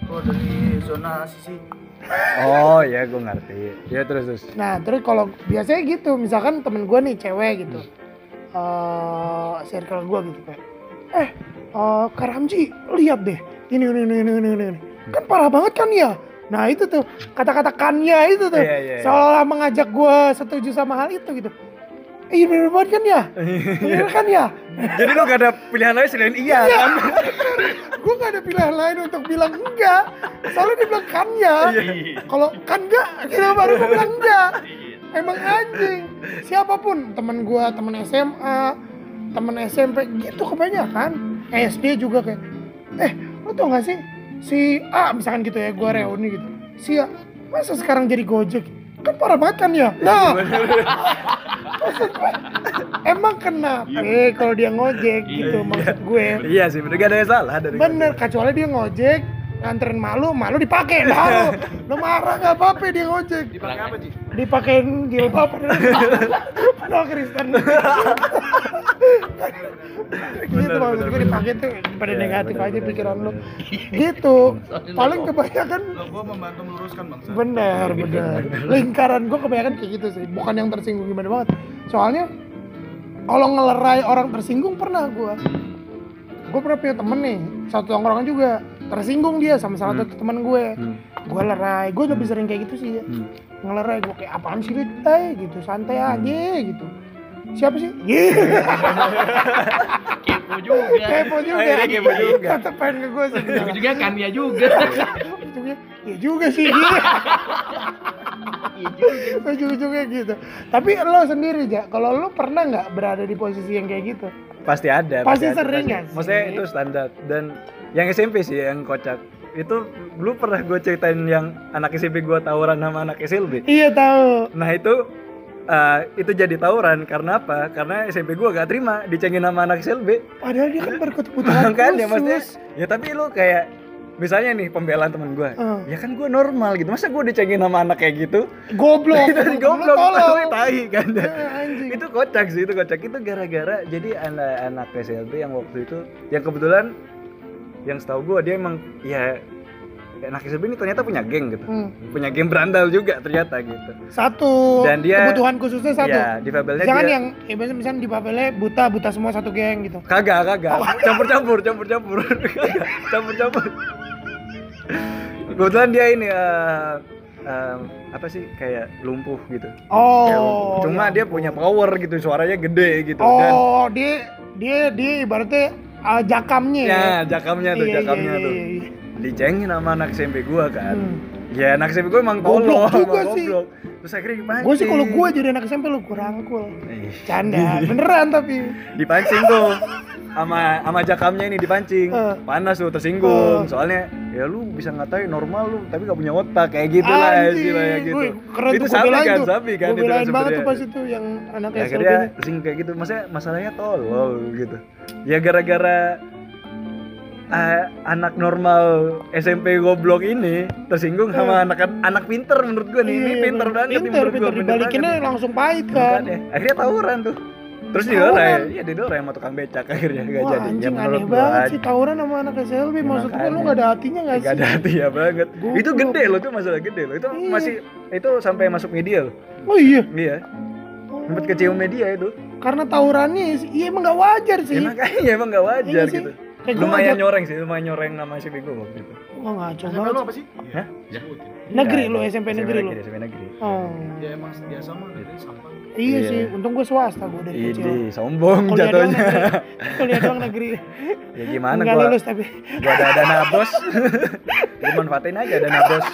keluar dari zona sisi. Oh iya gue ngerti ya terus terus Nah, terus kalau biasanya gitu, misalkan temen gue nih cewek gitu. eh circle gue gitu kayak eh eh Kak Ramji lihat deh ini ini ini ini ini, ini. kan parah banget kan ya Nah itu tuh kata-kata kannya itu tuh Iya, iya, iya. seolah mengajak gue setuju sama hal itu gitu. Iya bener banget kan ya? Bener kan ya? Jadi lu gak ada pilihan lain selain iya kan? gue gak ada pilihan lain untuk bilang enggak. Soalnya dia bilang kan ya. Kalau kan enggak, kita baru gue bilang enggak. Emang anjing. Siapa pun teman gue, teman SMA, teman SMP gitu kebanyakan. SD juga kayak, eh lo tau gak sih si A misalkan gitu ya gue reuni gitu. Si A masa sekarang jadi Gojek? Kan parah banget kan ya? Nah, emang kenapa kalau dia ngojek gitu maksud gue? Iya sih, bener gak ada yang salah dari Bener, kecuali dia ngojek nganterin malu, malu dipakai baru. Lo marah gak apa-apa dia ngojek. Dipakai apa, Ci? Dipakein jilbab padahal Kristen. gitu maksud gue dipakai tuh pada Iya, negatif aja pikiran lo. bener. Gitu. Paling kebanyakan Lo gua membantu meluruskan bangsa. bener bener. Lingkaran gue kebanyakan kayak gitu sih. Bukan yang tersinggung gimana banget. Soalnya kalau ngelerai orang tersinggung pernah gue. Gue pernah punya temen nih, satu tongkrongan juga tersinggung dia sama salah satu teman gue. Hmm. Gue lerai, gue lebih sering kayak gitu sih ya. Hmm. Ngelerai gue kayak apaan sih tay gitu, santai aja gitu. Siapa sih? Iya. kepo juga Kepo juga. Akhirnya kepo juga. Tetep pengen ke gue sih. Kepo juga kan ya juga ya juga sih dia. Ujung-ujungnya gitu. Tapi lo sendiri ja, kalau lo pernah nggak berada di posisi yang kayak gitu? Pasti ada. Pasti ada, sering nggak sih? Maksudnya itu standar dan yang SMP sih yang kocak itu lu pernah gue ceritain yang anak SMP gue tawuran sama anak SLB. Iya tahu. Nah itu eh, itu jadi tawuran karena apa? Karena SMP gue gak terima dicengin sama anak SLB. Padahal dia kan berkebutuhan Makanya maksudnya khusus. ya tapi lu kayak misalnya nih pembelaan teman gue, Hmm. ya kan gue normal gitu, masa gue dicengin sama anak kayak gitu? Goblok. itu goblok, tapi tahi kan. Anjing. itu kocak sih, itu kocak itu gara-gara jadi anak-anak SLB yang waktu itu, yang kebetulan yang setahu gue dia emang ya anak SLB ini ternyata punya geng gitu, Hmm. punya geng berandal juga ternyata gitu. Satu. Dan dia- kebutuhan khususnya satu. Ya, di Fabelnya Jangan dia yang ya misalnya, misalnya di Babelnya buta buta semua satu geng gitu. kagak kagak campur-campur campur-campur Kagak, campur-campur kebetulan dia ini eh, em, apa sih kayak lumpuh gitu Kayak lumpuh. Oh. cuma ya. dia punya power gitu suaranya gede gitu dan Oh, dia dia dia ibaratnya uh, jakamnya ya jakamnya tuh Iya, jakamnya iya, tuh iya, iya. dicengin sama anak SMP gua kan Hmm. ya anak SMP gua emang Goblok tolol juga emang sih. goblok. terus akhirnya dipancing Gue sih kalau gue jadi anak SMP lu gue rangkul. Ih, Canda, beneran tapi. dipancing tuh sama sama jakamnya ini dipancing Eh. panas tuh tersinggung Eh. soalnya ya lu bisa ngatain normal lu tapi gak punya otak kayak gitu lah istilahnya gitu wih, keren itu belain kan tuh. sabi kan Gue itu kan banget tuh pas itu yang anak ya, akhirnya -nya. tersinggung kayak gitu maksudnya masalahnya tolol gitu ya gara-gara eh, anak normal SMP goblok ini tersinggung sama anak anak pinter menurut gua nih ini Iya, pinter bener. banget Pinter, menurut pinter pinter dibalikinnya langsung pahit kan. Makanya, akhirnya tawuran tuh terus Tawuran? didorai iya didorai sama tukang becak akhirnya gak Wah jadi anjing menurut aneh gua banget sih tawuran sama anak SLB Maksud gue lu gak ada hatinya gak sih? Gak ada hati ya banget. Goblok. Itu gede loh, itu masalah gede loh. Itu Iya. masih itu sampai masuk media loh. Oh iya Iya, sempat kecium media itu. Karena tawurannya sih, iya emang gak wajar sih Ya makanya emang gak wajar Iya sih. gitu. Kayak gua Lumayan ngajak- nyoreng sih, lumayan nyoreng nama si gue waktu itu. Wah ngaco SMP banget lu apa sih? Hah? Sebutin. Negeri Ya, lu, SMP negeri lu? SMP negeri. Oh Ya emang biasa mah dari sampah. Iya Iya. sih, untung gue swasta gue dari kecil Ini sombong Kuliah jatuhnya. Kuliah doang negeri ya gimana gua lulus tapi gua ada dana bos. gua manfaatin aja dana bos.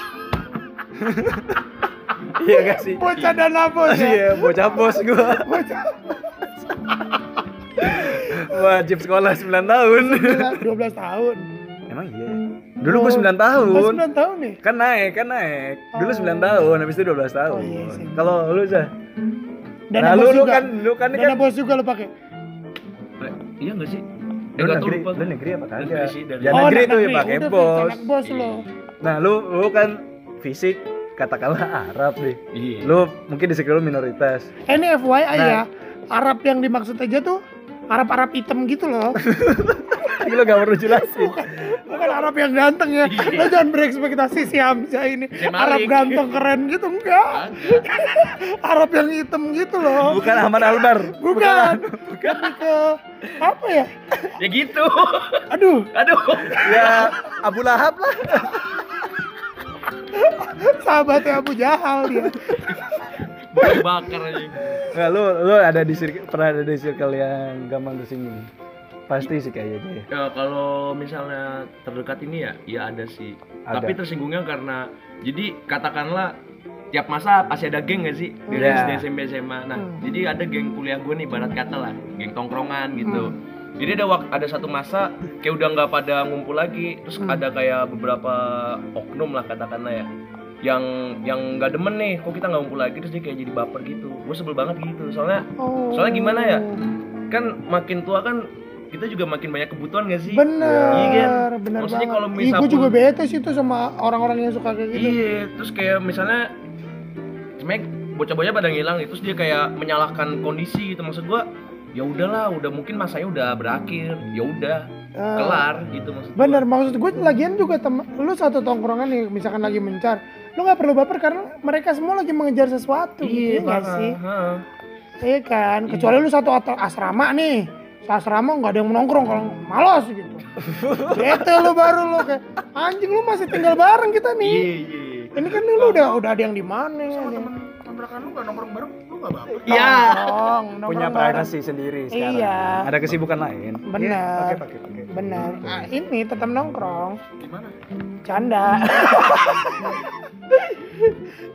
iya gak sih? Bocah dana bos ya Iya, bocah bos gua. Bocah Wajib sekolah 9 tahun. 12 tahun Emang iya ya? Dulu gua 9 tahun. Oh, 9 tahun nih Kan naik, kan naik. Dulu Oh. 9 tahun, habis itu 12 tahun. Oh, iya sih. Kalau lu sah? Dana Nah, lu bos lu juga kan lu kan Dana kan bos juga lu pakai iya nggak sih lu negeri, lu negeri apa Negeri kagak? sih, dari- Ya Oh, negeri tuh ya negeri. pakai bos. Anak bos lo Nah, lu lu kan fisik katakanlah Arab deh. iya Lu mungkin di sekitar lu minoritas. Eh, Ini FYI Nah. ya Arab yang dimaksud aja tuh Arab-Arab hitam gitu loh Ini lu gak perlu jelasin. Bukan Arab yang ganteng ya. Lo jangan berekspektasi si Hamzah ini. Arab ganteng keren gitu Enggak. Arab yang hitam gitu loh. Bukan Ahmad Albar. Bukan. Lebih ke Apa ya? Ya gitu. Aduh. Aduh. Ya Abu Lahab lah. Sahabatnya Abu Jahal dia. bakar aja. Nggak, lu lu ada di circle, pernah ada di circle yang gampang tersinggung. Pasti sih kayaknya ya. ya kalau misalnya terdekat ini ya ya ada sih Ada. tapi tersinggungnya karena jadi katakanlah tiap masa pasti ada geng gak sih dari Iya. SD SMP SMA nah Hmm. jadi ada geng kuliah gue nih barat kata lah geng tongkrongan gitu Hmm. jadi ada wak- ada satu masa kayak udah nggak pada ngumpul lagi terus Hmm. ada kayak beberapa oknum lah katakanlah ya yang yang nggak demen nih kok kita nggak ngumpul lagi terus dia kayak jadi baper gitu gue sebel banget gitu soalnya Oh. Soalnya gimana ya? kan makin tua kan kita juga makin banyak kebutuhan gak sih Bener, Iya kan? bener Maksudnya kalau Ih, misal gue juga bete sih tuh sama orang-orang yang suka kayak gitu. Iya, terus kayak misalnya sebenarnya bocah-bocah pada ngilang nih, terus dia kayak menyalahkan kondisi gitu maksud gua ya udahlah udah mungkin masanya udah berakhir ya udah Ah, kelar gitu maksud. Bener, maksud gue lagian juga tem lu satu tongkrongan nih, misalkan lagi mencar, lu nggak perlu baper karena mereka semua lagi mengejar sesuatu, gitu iya ya nggak Pak. sih? Iya kan, kecuali lu satu at- asrama nih, asrama nggak ada yang nongkrong kalau malas gitu. Bete lu baru lu kayak anjing lu masih tinggal bareng kita nih. iya iya Ini kan lu udah udah ada yang di mana? sama temen kontrakan lu gak nongkrong bareng lu gak baper Iya. nongkrong, Punya privacy sendiri sekarang. Iya. Ada kesibukan lain. Iya, pakai pakai. Benar. Ah, ini tetap nongkrong. gimana Canda.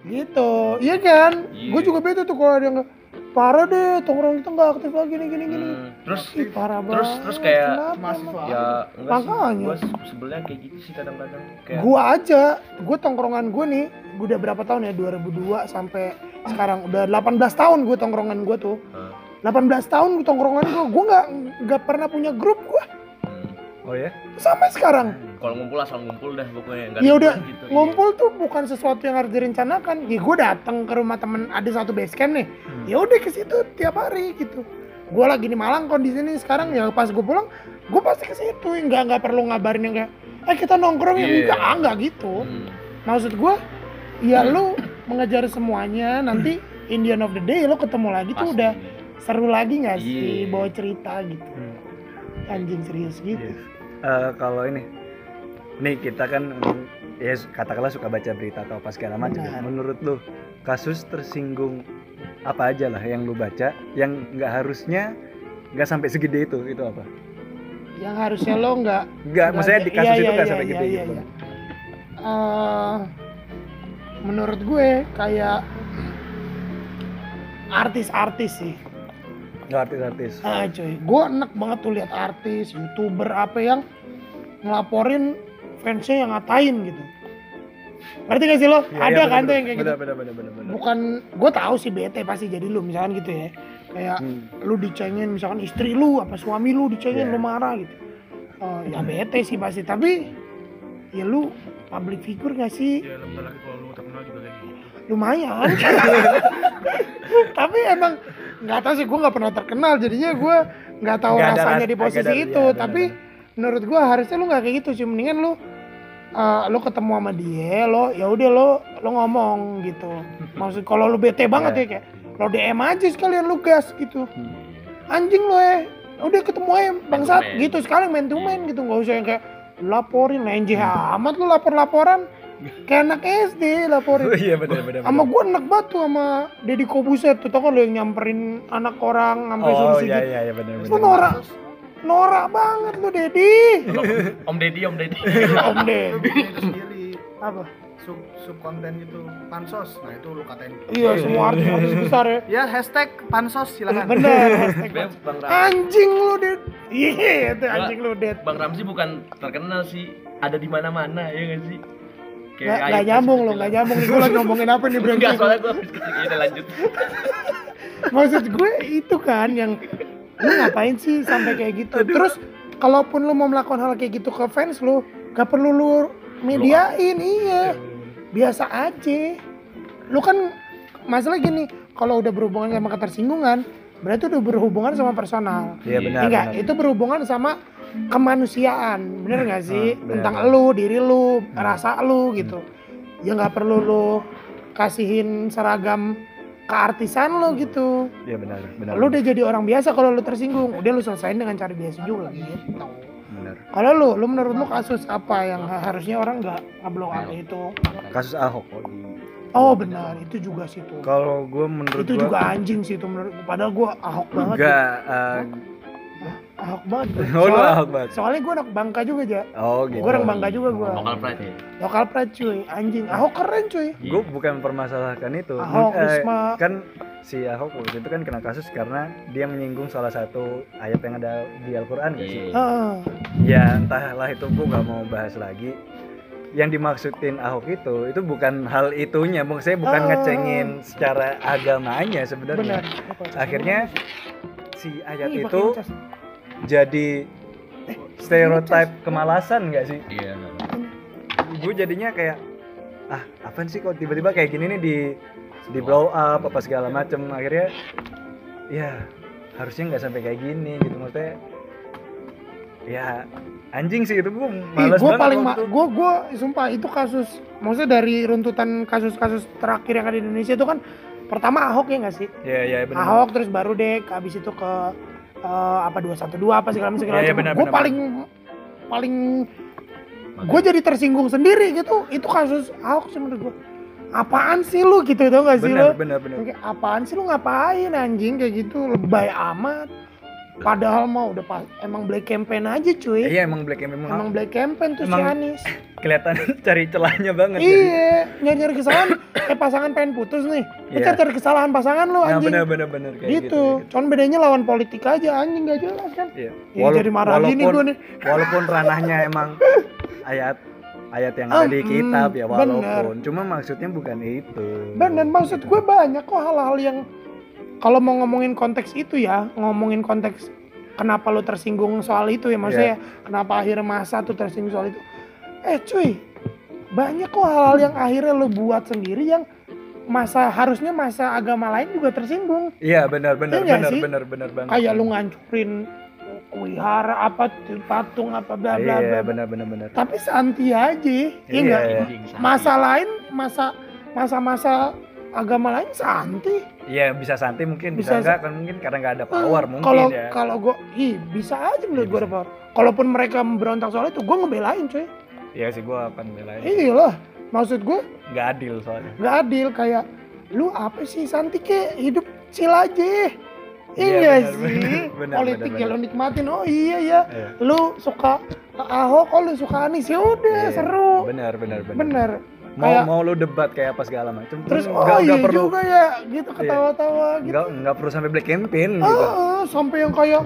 gitu. Iya kan? Iya. Gue juga bete tuh kalau ada yang nggak parah deh, tongkrong kita nggak aktif lagi nih gini gini. Hmm, terus Ih, parah terus banget. terus kayak Kenapa, mahasiswa ya enggak Makanya. sih gua sebelnya kayak gitu sih kadang-kadang kayak Gua aja, gue tongkrongan gue nih, gue udah berapa tahun ya? 2002 sampai sekarang udah 18 tahun gue tongkrongan gue tuh. Hah? 18 tahun gue tongkrongan gue, gue nggak nggak pernah punya grup gue hmm, Oh ya? sampai sekarang. kalau ngumpul asal ngumpul dah pokoknya Ya udah, gitu, iya. ngumpul tuh bukan sesuatu yang harus direncanakan. Ya gue datang ke rumah temen ada satu base camp nih. Ya udah ke situ tiap hari gitu. Gue lagi di Malang kondisi ini sekarang ya pas gue pulang, gue pasti ke situ. Nggak nggak perlu ngabarin yang kayak, eh kita nongkrong ya Iya. enggak, ah, enggak gitu. Hmm. Maksud gue, ya lu mengejar semuanya nanti in the end of the day lo ketemu lagi tuh Pasti. udah seru lagi nggak sih Iya. bawa cerita gitu. Anjing serius gitu. Eh, kalau ini, nih kita kan ya katakanlah suka baca berita atau apa segala macam. ya. Menurut lu kasus tersinggung apa aja lah yang lu baca yang nggak harusnya nggak sampai segede itu itu apa? Yang harusnya lo nggak Nggak, maksudnya di kasus Iya, itu iya, nggak iya, sampai iya, gede iya, gitu. iya. Eh, menurut gue kayak artis-artis sih. Artis-artis. Ah cuy, gue enak banget tuh lihat artis, youtuber apa yang ngelaporin fansnya yang ngatain gitu. Ngerti gak sih lo? Iya, Ada iya, kan bener, tuh yang kayak gitu. bener, bener, bener, bener, bener. Bukan, gue tahu sih bete pasti jadi lu misalkan gitu ya. Kayak Hmm. lu dicengin misalkan istri lu apa suami lu dicengin Iya. lu marah gitu. Oh, ya bete sih pasti, tapi ya lu public figure gak sih? ya lagi kalau lumayan. Tapi emang nggak tahu sih gue nggak pernah terkenal. Jadinya gue nggak tahu ada rasanya ras- di posisi ada- itu. benar, tapi menurut gue harusnya lu nggak kayak gitu sih. Mendingan lu eh, lu ketemu sama dia lo ya udah lo lo ngomong gitu. Maksud kalau lu bete banget Iya. ya kayak lo DM aja sekalian lu gas gitu. Hmm. anjing lo ya udah ketemu aja bangsat gitu sekali main to main gitu. Nggak usah yang kayak laporin lenjeh amat lu lapor laporan kayak anak SD laporin. Oh, iya benar benar. sama gue enak banget tuh sama Deddy Kobuset. Tuh tau kan lo yang nyamperin anak orang sampai Oh suruh iya iya iya benar lu benar. norak norak banget lu Deddy. Om Deddy Om Deddy. Om Deddy. Apa? Sub sub konten gitu. Pansos. Nah itu lu katain. Iya semua artis artis besar ya. Ya hashtag pansos silakan. Bener hashtag Bang anjing lu Ded. Iya itu anjing lu Ded. Bang Ramzi bukan terkenal sih. Ada di mana-mana ya nggak sih Nggak, ayo, nggak nyambung lo, bilang. nggak nyambung nih gue lagi ngomongin apa nih Enggak, brengsek soalnya gue udah lanjut Maksud gue itu kan yang lu ngapain sih sampai kayak gitu. Terus kalaupun lu mau melakukan hal kayak gitu ke fans lu, gak perlu lu mediain, iya. Biasa aja. Lu kan masalah gini, kalau udah berhubungan sama ketersinggungan, berarti udah berhubungan sama personal. Iya benar. Enggak, benar. itu berhubungan sama kemanusiaan, bener gak sih? Ah, benar. Tentang lu, diri lu, rasa lu gitu. Ya nggak perlu lu kasihin seragam keartisan lu gitu. Iya benar benar. Lu udah jadi orang biasa kalau lu tersinggung, udah lu selesain dengan cara biasa juga gitu. Benar. Kalau lu, lu menurut lu kasus apa yang harusnya orang nggak ngeblok itu? Kasus Ahok kok di Oh benar, itu juga sih tuh. Kalau gue menurut Itu gua juga anjing sih itu menurut padahal gua ahok banget. enggak eh, Ahok banget. Oh, lu Soalnya- Ahok banget. Soalnya gue anak Bangka juga, Ja. Oh gitu. Gue orang Bangka juga gue. Lokal pride ya. Lokal pride cuy, anjing. Ahok keren cuy. Gue bukan mempermasalahkan itu. Ahok, eh, Risma. kan si Ahok waktu itu kan kena kasus karena dia menyinggung salah satu ayat yang ada di Al-Qur'an gak sih? Iya. Heeh. Ya entahlah itu gue nggak mau bahas lagi. Yang dimaksudin Ahok itu itu bukan hal itunya. Saya bukan Ah. ngecengin secara agamanya Benar. sebenarnya. Akhirnya si ayat Ih, itu cas. Jadi stereotip kemalasan nggak sih? Iya. gue jadinya kayak ah apaan sih kok tiba-tiba kayak gini nih di di blow up apa segala macem akhirnya ya harusnya nggak sampai kayak gini gitu maksudnya ya anjing sih itu gue Ih, males gue banget paling ma- gue gue sumpah itu kasus maksudnya dari runtutan kasus-kasus terakhir yang ada di Indonesia itu kan pertama Ahok ya nggak sih? ya ya benar Ahok terus baru deh habis itu ke eh, apa 212 apa segala macam segala Iya, iya, macam. Gue paling paling gue jadi tersinggung sendiri gitu. Itu kasus Ahok menurut gue. Apaan sih lu gitu tau gak sih lu? benar Kayak apaan sih lu ngapain anjing kayak gitu lebay amat. Padahal mah udah pas emang black campaign aja cuy. iya emang black memang, Emang black campaign tuh si Anies. Kelihatan cari celahnya banget. Iya, nyari-nyari kesalahan. eh pasangan pengen putus nih. Iya. cari kesalahan pasangan lu nah, anjing. benar benar benar kayak gitu. gitu, gitu. Cuman bedanya lawan politik aja anjing gak jelas kan. Iya. Ya, Walau- jadi marah gini walaupun- gue nih. walaupun ranahnya emang ayat ayat yang ada di Hmm, kitab ya bener. walaupun cuma maksudnya bukan itu Benar, maksud gue banyak kok hal-hal yang kalau mau ngomongin konteks itu ya, ngomongin konteks kenapa lo tersinggung soal itu ya, maksudnya kenapa akhirnya masa tuh tersinggung soal itu. Eh cuy, banyak kok hal-hal yang akhirnya lo buat sendiri yang masa harusnya masa agama lain juga tersinggung. Iya benar benar Iya nggak benar sih? benar benar banget. Kayak lu ngancurin wihara apa patung apa bla bla Iya bla. benar benar benar. Tapi santai aja, iya Iya, nggak? iya. Masa lain, masa masa-masa agama lain santai. Iya bisa santai mungkin Bisa bisa, enggak kan mungkin karena nggak ada power mungkin kalau ya. kalau gue ih bisa aja menurut Iya, gue ada power kalaupun mereka berontak soal itu gue ngebelain cuy Iya sih gua akan belain. iya lah maksud gue Nggak adil soalnya. nggak adil kayak lu apa sih Santi ke hidup chill aja Iya, iya benar, sih benar, benar, politik benar, ya lu nikmatin oh iya ya Iya. lu suka Ahok oh lu suka Anies ya udah Iya, seru Benar benar benar. bener Mau Kayak- mau lu debat kayak apa segala macam. terus oh iya nggak perlu juga ya gitu ketawa-tawa gitu nggak nggak perlu sampai black campaign gitu. Ah, sampai yang kayak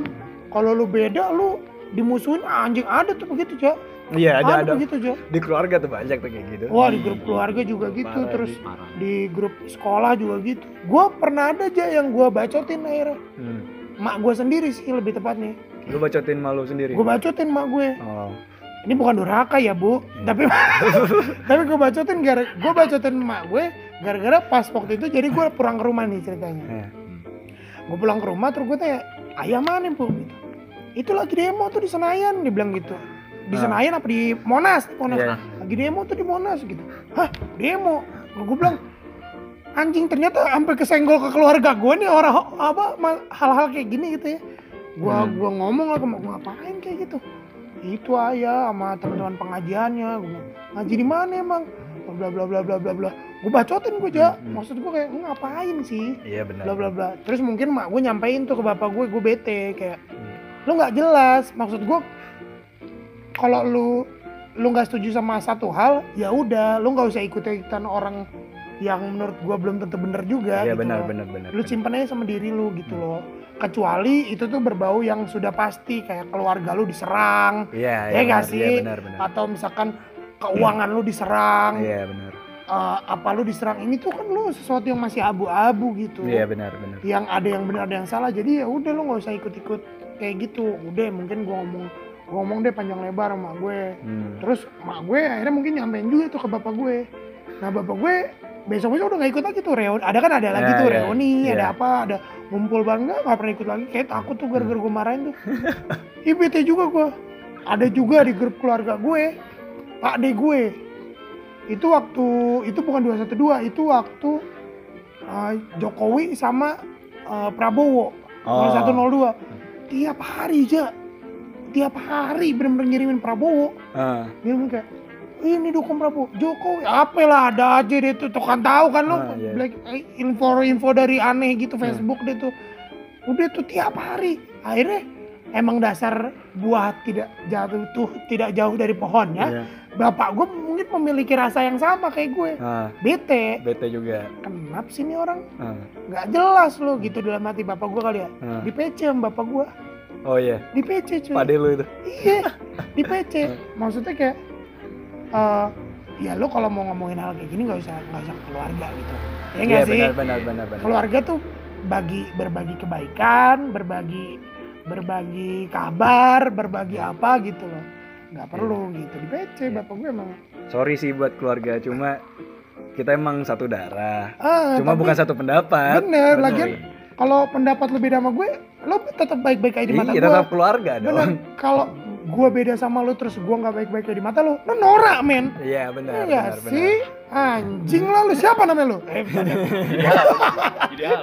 kalau lu beda lu dimusuhin anjing ada tuh begitu ya Iya ada ada begitu ya di keluarga tuh banyak tuh kayak gitu. wah di grup keluarga juga gitu Parah, terus Di. Parah. di grup sekolah juga gitu gua pernah ada aja yang gua bacotin akhirnya Hmm. mak gua sendiri sih lebih tepatnya Lu bacotin malu sendiri. gua bacotin mak gue Oh. ini bukan durhaka ya bu tapi tapi gua bacotin gara gua bacotin mak gue gara-gara pas waktu itu jadi gua pulang ke rumah nih ceritanya Eh. gue pulang ke rumah terus gue tanya ayah mana bu gitu itu lagi demo tuh di Senayan dia bilang gitu di. Senayan apa di Monas di Monas Iya. lagi demo tuh di Monas gitu hah demo gue bilang anjing ternyata sampai kesenggol ke keluarga gue nih orang apa hal-hal kayak gini gitu ya gue Hmm. gua ngomong lah mau ngapain kayak gitu itu ayah sama teman-teman pengajiannya bilang, ngaji di mana emang bla bla bla bla bla bla gue bacotin gue aja Hmm, hmm. maksud gue kayak "Lu ngapain sih Iya benar. bla bla bla terus mungkin mak gue nyampein tuh ke bapak gue gue bete kayak Hmm. lu nggak jelas maksud gue kalau lu lu nggak setuju sama satu hal ya udah lu nggak usah ikut ikutan orang yang menurut gue belum tentu bener juga Iya gitu benar loh. benar benar. lu simpen aja sama diri lu gitu loh kecuali itu tuh berbau yang sudah pasti kayak keluarga lu diserang Iya Ya iya. nggak benar, sih? Iya benar benar. atau misalkan keuangan lu diserang Iya benar. eh, apa lu diserang ini tuh kan lu sesuatu yang masih abu-abu gitu Iya benar benar. yang ada yang benar ada yang salah jadi ya udah lu nggak usah ikut-ikut kayak gitu udah mungkin gua ngomong gua ngomong deh panjang lebar sama gue. Hmm. terus mak gue akhirnya mungkin nyampein juga tuh ke bapak gue. Nah bapak gue besok besok udah nggak ikut lagi tuh reuni ada kan ada lagi Ya, tuh ya, reuni ya. ada apa ada ngumpul bareng nggak nggak pernah ikut lagi. Kayak takut tuh gara-gara gue marahin tuh. IBT juga gue. Ada juga di grup keluarga gue pak de gue. Itu waktu itu bukan 212 itu waktu uh, Jokowi sama uh, Prabowo. Oh. 0102 tiap hari aja tiap hari bener-bener ngirimin Prabowo. Ah, ngirimin kayak ini dukung Prabowo. Jokowi apa lah ada aja deh tuh tuh kan tahu kan lo Ah, iya. black eh, info-info dari aneh gitu Facebook deh tuh. Udah tuh tiap hari. Akhirnya emang dasar buah tidak jatuh tuh tidak jauh dari pohonnya iya. bapak gue mungkin memiliki rasa yang sama kayak gue. Ah, bete. Bete juga. kenapa sih ini orang? Ah, nggak jelas lo gitu dalam hati bapak gue kali ya. Ah. di PC bapak gue Oh iya, di PC cuy pade lu itu. iya di PC maksudnya kayak eh ya lo kalau mau ngomongin hal kayak gini nggak usah nggak usah ke keluarga gitu ya Iya nggak sih benar benar benar benar. keluarga tuh bagi berbagi kebaikan berbagi berbagi kabar berbagi apa gitu loh nggak perlu gitu di PC bapak gue emang Sorry sih buat keluarga, cuma kita emang satu darah. ah, Cuma tapi bukan satu pendapat. bener Bener. lagian kalau pendapat lu beda sama gue lo tetap baik-baik aja di mata Iya, gue tetap keluarga bener dong. kalau gue beda sama lu terus gue nggak baik-baik aja di mata lu lu norak men Iya benar Iya benar benar. sih anjing lah lu siapa namanya lu eh.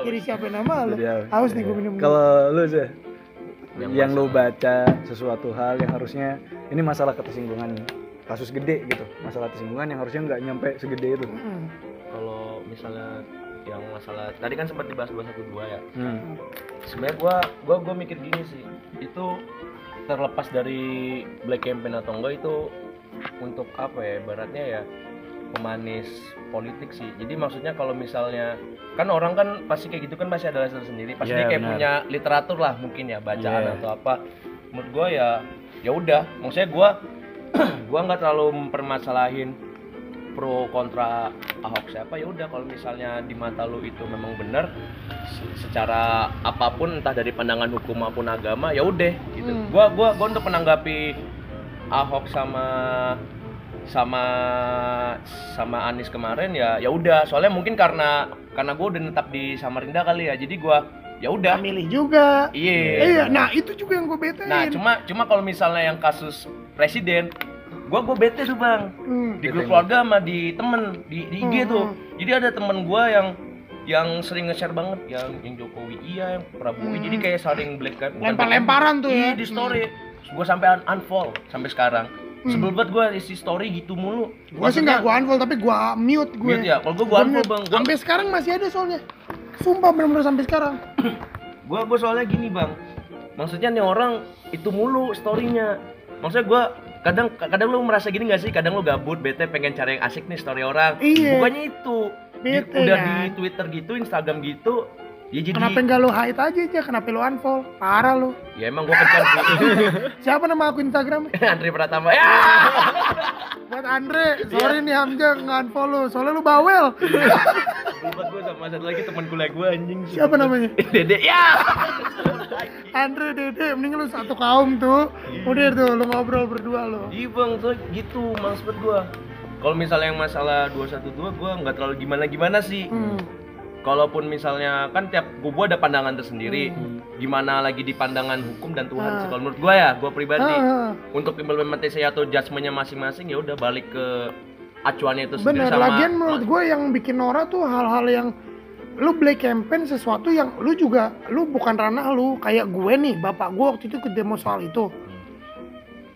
Jadi siapa nama lu haus. nih gue minum. Kalau lu sih Yang yang lu baca sesuatu hal yang harusnya ini masalah ketersinggungan kasus gede gitu masalah ketersinggungan yang harusnya nggak nyampe segede itu Mm. Kalau misalnya yang masalah tadi kan sempat dibahas 212 ya. hmm. Sebenarnya gua gua gua mikir gini sih. Itu terlepas dari black campaign atau enggak itu untuk apa ya ibaratnya ya pemanis politik sih. Jadi maksudnya kalau misalnya kan orang kan pasti kayak gitu kan pasti ada alasan sendiri. Pasti Iya, dia kayak benar. punya literatur lah mungkin ya bacaan Iya. atau apa. Menurut gua ya ya udah. Maksudnya gua gua nggak terlalu mempermasalahin pro kontra Ahok siapa ya udah kalau misalnya di mata lu itu memang benar se- secara apa pun entah dari pandangan hukum maupun agama ya udah gitu. Hmm. Gua gua gua untuk menanggapi Ahok sama sama sama Anies kemarin ya ya udah. Soalnya mungkin karena karena gue udah netap di Samarinda kali ya jadi gua ya udah. Milih juga. Iya. Iya nah itu juga yang gue betain. Nah cuma cuma kalau misalnya yang kasus presiden gua gua bete tuh bang. Hmm. di grup keluarga sama di temen di, di IG Hmm, tuh. hmm. jadi ada temen gua yang yang sering nge-share banget. Yang yang Jokowi iya yang Prabowo iya. Hmm. jadi kayak saling black kan lempar-lemparan tuh ya. Di story. Gue sampai un- unfollow sampai sekarang. Hmm. sebel banget gue isi story gitu mulu. Gue sih nggak gue unfollow tapi gue mute gue Mute ya? Kalau gua- gua unfollow, Bang. Gua- sampai sekarang masih ada soalnya. Sumpah bener-bener sampai sekarang. Gue gue soalnya gini bang. Maksudnya nih orang itu mulu storynya. Maksudnya gue kadang kadang lu merasa gini gak sih kadang lu gabut bete pengen cari yang asik nih story orang Iya. bukannya itu Di- Bete, udah kan? di Twitter gitu Instagram gitu ya jadi kenapa nggak lu hide aja aja kenapa lu unfollow? Parah lu. Ya emang gue kencan sih. Siapa nama akun Instagram? Andri Pratama. Ya! Buat Andre. Sorry nih Hamzah nggak unfollow. Soalnya lu bawel. Lupa gue sama satu lagi teman kuliah gue anjing. Siapa namanya? Dede ya! Andre Dede. Mending lu satu kaum tuh. Udah tuh. Lu ngobrol berdua lu. Iya bang tuh. Gitu maksud gue kalau misalnya yang masalah 212 gue nggak terlalu gimana gimana sih. Hmm. Kalaupun misalnya kan tiap gua ada pandangan tersendiri. Hmm. gimana lagi di pandangan hukum dan Tuhan Ah. sih kalau menurut gua ya gua pribadi. Ah, untuk implementasi atau judgementnya masing-masing ya udah balik ke acuannya itu sendiri bener sama lagian menurut gue yang bikin Nora tuh hal-hal yang lu black campaign sesuatu yang lu juga lu bukan ranah lu. Kayak gue nih bapak gue waktu itu ke demo soal itu.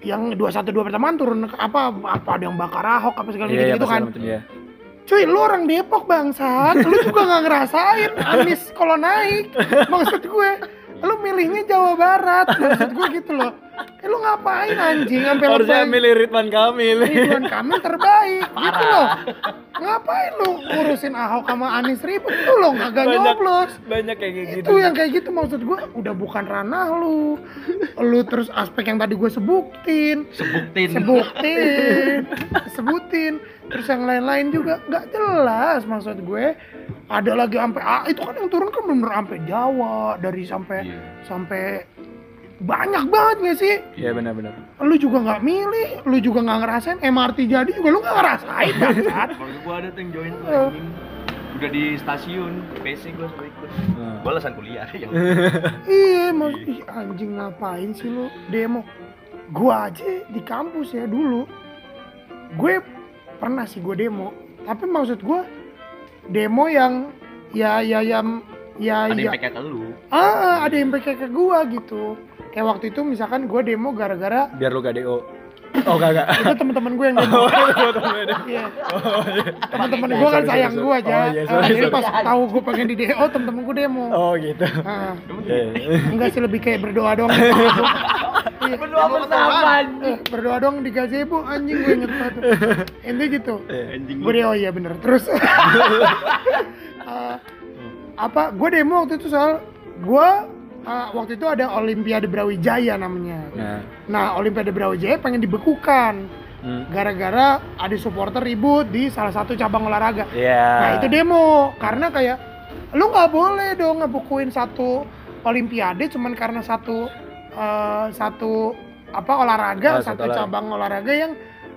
Yang 212 pertama turun apa apa ada yang bakar ahok apa segala Iya, gitu, iya, gitu kan. segala macam, iya. Cuy lu orang Depok bangsat. Lu juga nggak ngerasain. Anies kalau naik. Maksud gue lu milihnya Jawa Barat. Maksud gue gitu loh. Eh, lu ngapain anjing? Sampai Harusnya milih Ridwan Kamil. Ridwan Kamil terbaik. Gitu loh ngapain lu ngurusin Ahok sama Anies ribet? Lu loh kagak Banyak- nyoblos. Banyak kayak gitu. itu yang kayak gitu maksud gue udah bukan ranah lu. Lu terus aspek yang tadi gue sebutin. Sebutin. Sebutin. Sebutin. Terus yang lain-lain juga. Nggak jelas maksud gue. Ada lagi sampai ah, itu kan yang turun kan bener sampai Jawa. Dari sampai Iya. sampai banyak banget gak sih? Iya benar-benar. lu juga nggak milih lu juga nggak ngerasain MRT jadi juga lu nggak ngerasain bangsat kalau gua ada yang join tuh anjing. udah di stasiun PC gua suruh ikut. Hmm. gua alasan kuliah yang iya mas ih, anjing ngapain sih lu? Demo. Gua aja di kampus ya dulu. Gue pernah sih gue demo. Tapi maksud gue demo yang ya ya yang ya ada ya. Yang pakai ke lu. Ah ada yang pakai ke gua gitu kayak waktu itu misalkan gue demo gara-gara biar lu gak DO oh gak gak. Itu teman-teman gue yang demo. Iya. teman-teman gue kan sayang gue aja. Oh, iya, sorry, jadi sorry. pas tahu gue pengen di DO temen-temen gue demo. Oh gitu. Nah, Eh. enggak sih lebih kayak berdoa doang. Iya. Berdoa bersama. Eh, berdoa doang di gazebo anjing gue inget banget. Intinya gitu. Eh, anjing gue demo iya bener. Terus. Eh, apa gue demo waktu itu soal gue eh, waktu itu ada Olimpiade Brawijaya namanya nah nah Olimpiade Brawijaya pengen dibekukan hmm. gara-gara ada supporter ribut di salah satu cabang olahraga Iya. nah itu demo karena kayak lu nggak boleh dong ngebukuin satu Olimpiade cuman karena satu eh, satu apa olahraga Oh, satu cabang olahraga yang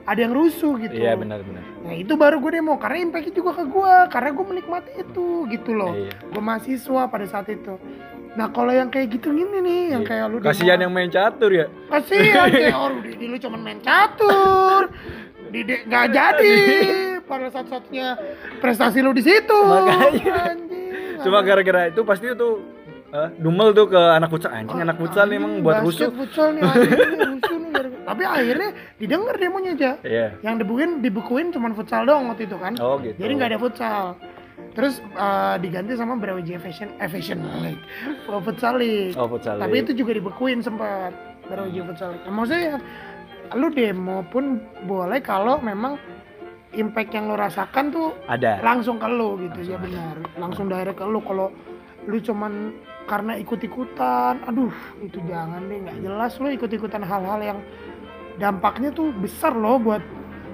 ada yang rusuh gitu Iya benar-benar. Nah itu baru gue demo karena impactnya juga ke gue karena gue menikmati itu gitu loh. Iya. Gue mahasiswa pada saat itu. Nah kalau yang kayak gitu gini nih, yang Iya. kayak lu Kasihan yang main catur ya. kasihan kayak orang Didi lu cuman main catur, Didi nggak jadi. Pada satu-satunya prestasi lu di situ. Makanya. Anjing, Cuma gara-gara itu pasti itu eh, dumel tuh ke anak futsal anjing anak futsal nih emang buat rusuh. futsal nih rusuh nih Tapi akhirnya didengar demonya aja. Iya. Yang dibukuin dibukuin cuman futsal doang waktu itu kan. Oh gitu. Jadi nggak ada futsal. Terus eh, diganti sama Brawijaya Fashion eh Fashion League. Oh, futsal League. Oh futsal. Tapi itu juga dibekuin sempat Brawijaya Futsal League. Nah, maksudnya lu demo pun boleh kalau memang impact yang lo rasakan tuh ada. langsung ke lu gitu ya benar. Langsung direct ke lu kalau lu cuman karena ikut-ikutan, aduh itu jangan deh nggak jelas lu ikut-ikutan hal-hal yang dampaknya tuh besar loh buat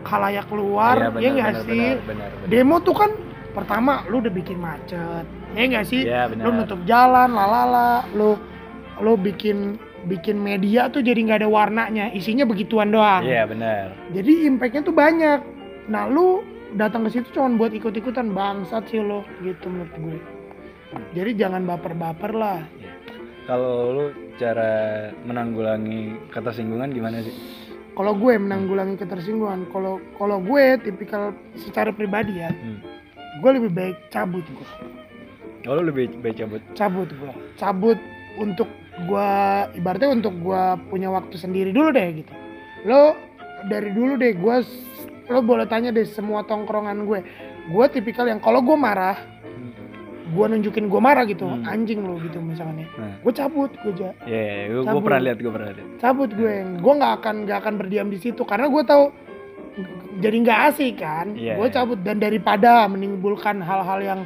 khalayak luar, Iya, ya benar, nggak benar, sih? Benar, benar, benar. Demo tuh kan pertama lu udah bikin macet, ya nggak sih? Iya benar. Lu nutup jalan, lalala, lu lu bikin bikin media tuh jadi nggak ada warnanya, isinya begituan doang. Iya benar. Jadi impactnya tuh banyak. Nah lu datang ke situ cuma buat ikut-ikutan bangsat sih lo gitu menurut gue. Jadi jangan baper-baper lah. Kalau lu cara menanggulangi ketersinggungan gimana sih? Kalau gue menanggulangi ketersinggungan, kalau kalau gue tipikal secara pribadi ya, Hmm. Gue lebih baik cabut gue. Oh lu lebih baik cabut. cabut gua cabut untuk gua ibaratnya untuk gua punya waktu sendiri dulu deh gitu lo dari dulu deh gua s- lo boleh tanya deh semua tongkrongan gue gue tipikal yang kalau gue marah gue nunjukin gue marah gitu Hmm. anjing lo gitu misalnya Nah. gue cabut gue ja Iya, gue pernah lihat, gue pernah lihat. cabut gue gue nggak akan nggak akan berdiam di situ karena gue tahu jadi nggak asik kan? Iya, gue iya. cabut. Dan daripada menimbulkan hal-hal yang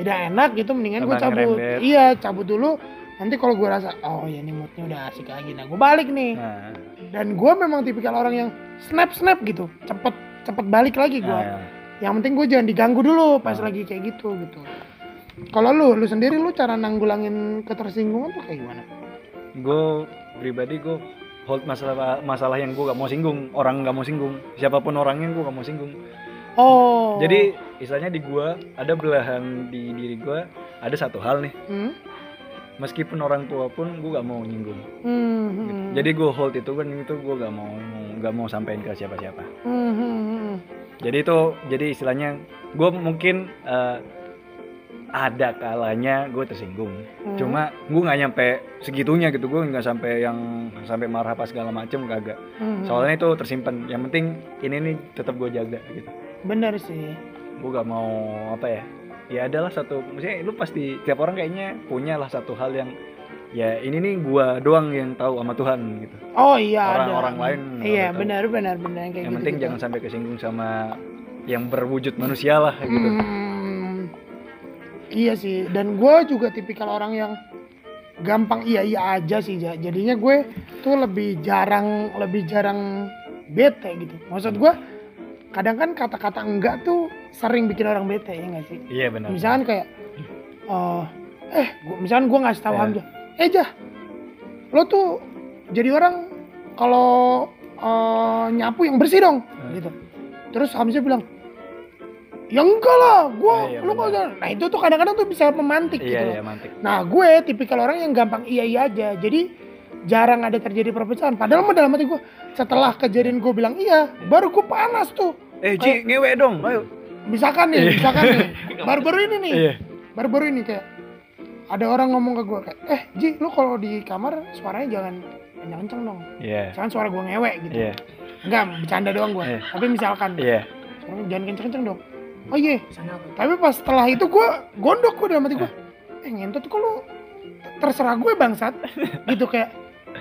tidak enak gitu mendingan gue cabut. ngerembet. iya cabut dulu. Nanti kalau gue rasa oh ya ini moodnya udah asik lagi nah gue balik nih. Nah, dan gue memang tipikal orang yang snap snap gitu. Cepet cepet balik lagi gue nah, yang penting gue jangan diganggu dulu pas Ah. lagi kayak gitu gitu. Kalau lu lu sendiri lu cara nanggulangin ketersinggungan tuh kayak gimana? Gue pribadi gue hold masalah masalah yang gue gak mau singgung orang gak mau singgung siapa pun orangnya gue gak mau singgung. Oh. Jadi istilahnya di gue ada belahan di diri gue ada satu hal nih. Hmm? meskipun orang tua pun gue gak mau nyinggung. Hmm, hmm, jadi gue hold itu kan itu gue gak mau gak mau sampein ke siapa siapa hmm, hmm, hmm. jadi itu jadi istilahnya gue mungkin eh, ada kalanya gue tersinggung. Hmm. cuma gue nggak nyampe segitunya gitu. Gue nggak sampai yang sampai marah apa segala macem kagak. Hmm, soalnya itu tersimpan. Yang penting ini nih tetap gue jaga gitu. Bener sih. Gue gak mau apa ya. Ya adalah satu maksudnya lu pasti tiap orang kayaknya punya lah satu hal yang ya ini nih gua doang yang tahu sama Tuhan gitu. Oh iya ada. Orang-orang lain iya benar benar benar kayak yang gitu penting jangan sampai kesinggung sama yang berwujud manusia lah gitu. Hmm, iya sih dan gue juga tipikal orang yang gampang iya iya aja sih Ja. jadinya gue tuh lebih jarang lebih jarang bete gitu maksud gue kadang kan kata-kata enggak tuh sering bikin orang bete ya nggak sih iya benar misalkan kayak eh eh gua, misalkan gue ngasih tahu Iya. Hamzah eh jah lo tuh jadi orang kalau eh, nyapu yang bersih dong Hmm. gitu terus Hamzah bilang ya enggak lah gue Oh, iya, lu usah." nah itu tuh kadang-kadang tuh bisa memantik gitu iya loh. iya mantik. Nah gue tipikal orang yang gampang iya iya aja. Jadi jarang ada terjadi perpecahan. Padahal mah dalam hati gue setelah kejadian gue bilang iya baru gue panas tuh. Eh Ji ngewe dong. Ayo. Misalkan nih misalkan nih. Baru-baru ini nih. Iya. Baru-baru ini kayak ada orang ngomong ke gue kayak eh Ji lu kalau di kamar suaranya jangan kencang-kencang dong. Iya. jangan suara gue ngewek gitu. Iya. enggak bercanda doang gue Iya. tapi misalkan Iya. suara jangan kencang-kencang dong oh iya tapi pas setelah itu gue gondok gue dalam hati gue eh. Ngentot kok lu terserah gue bangsat. Gitu kayak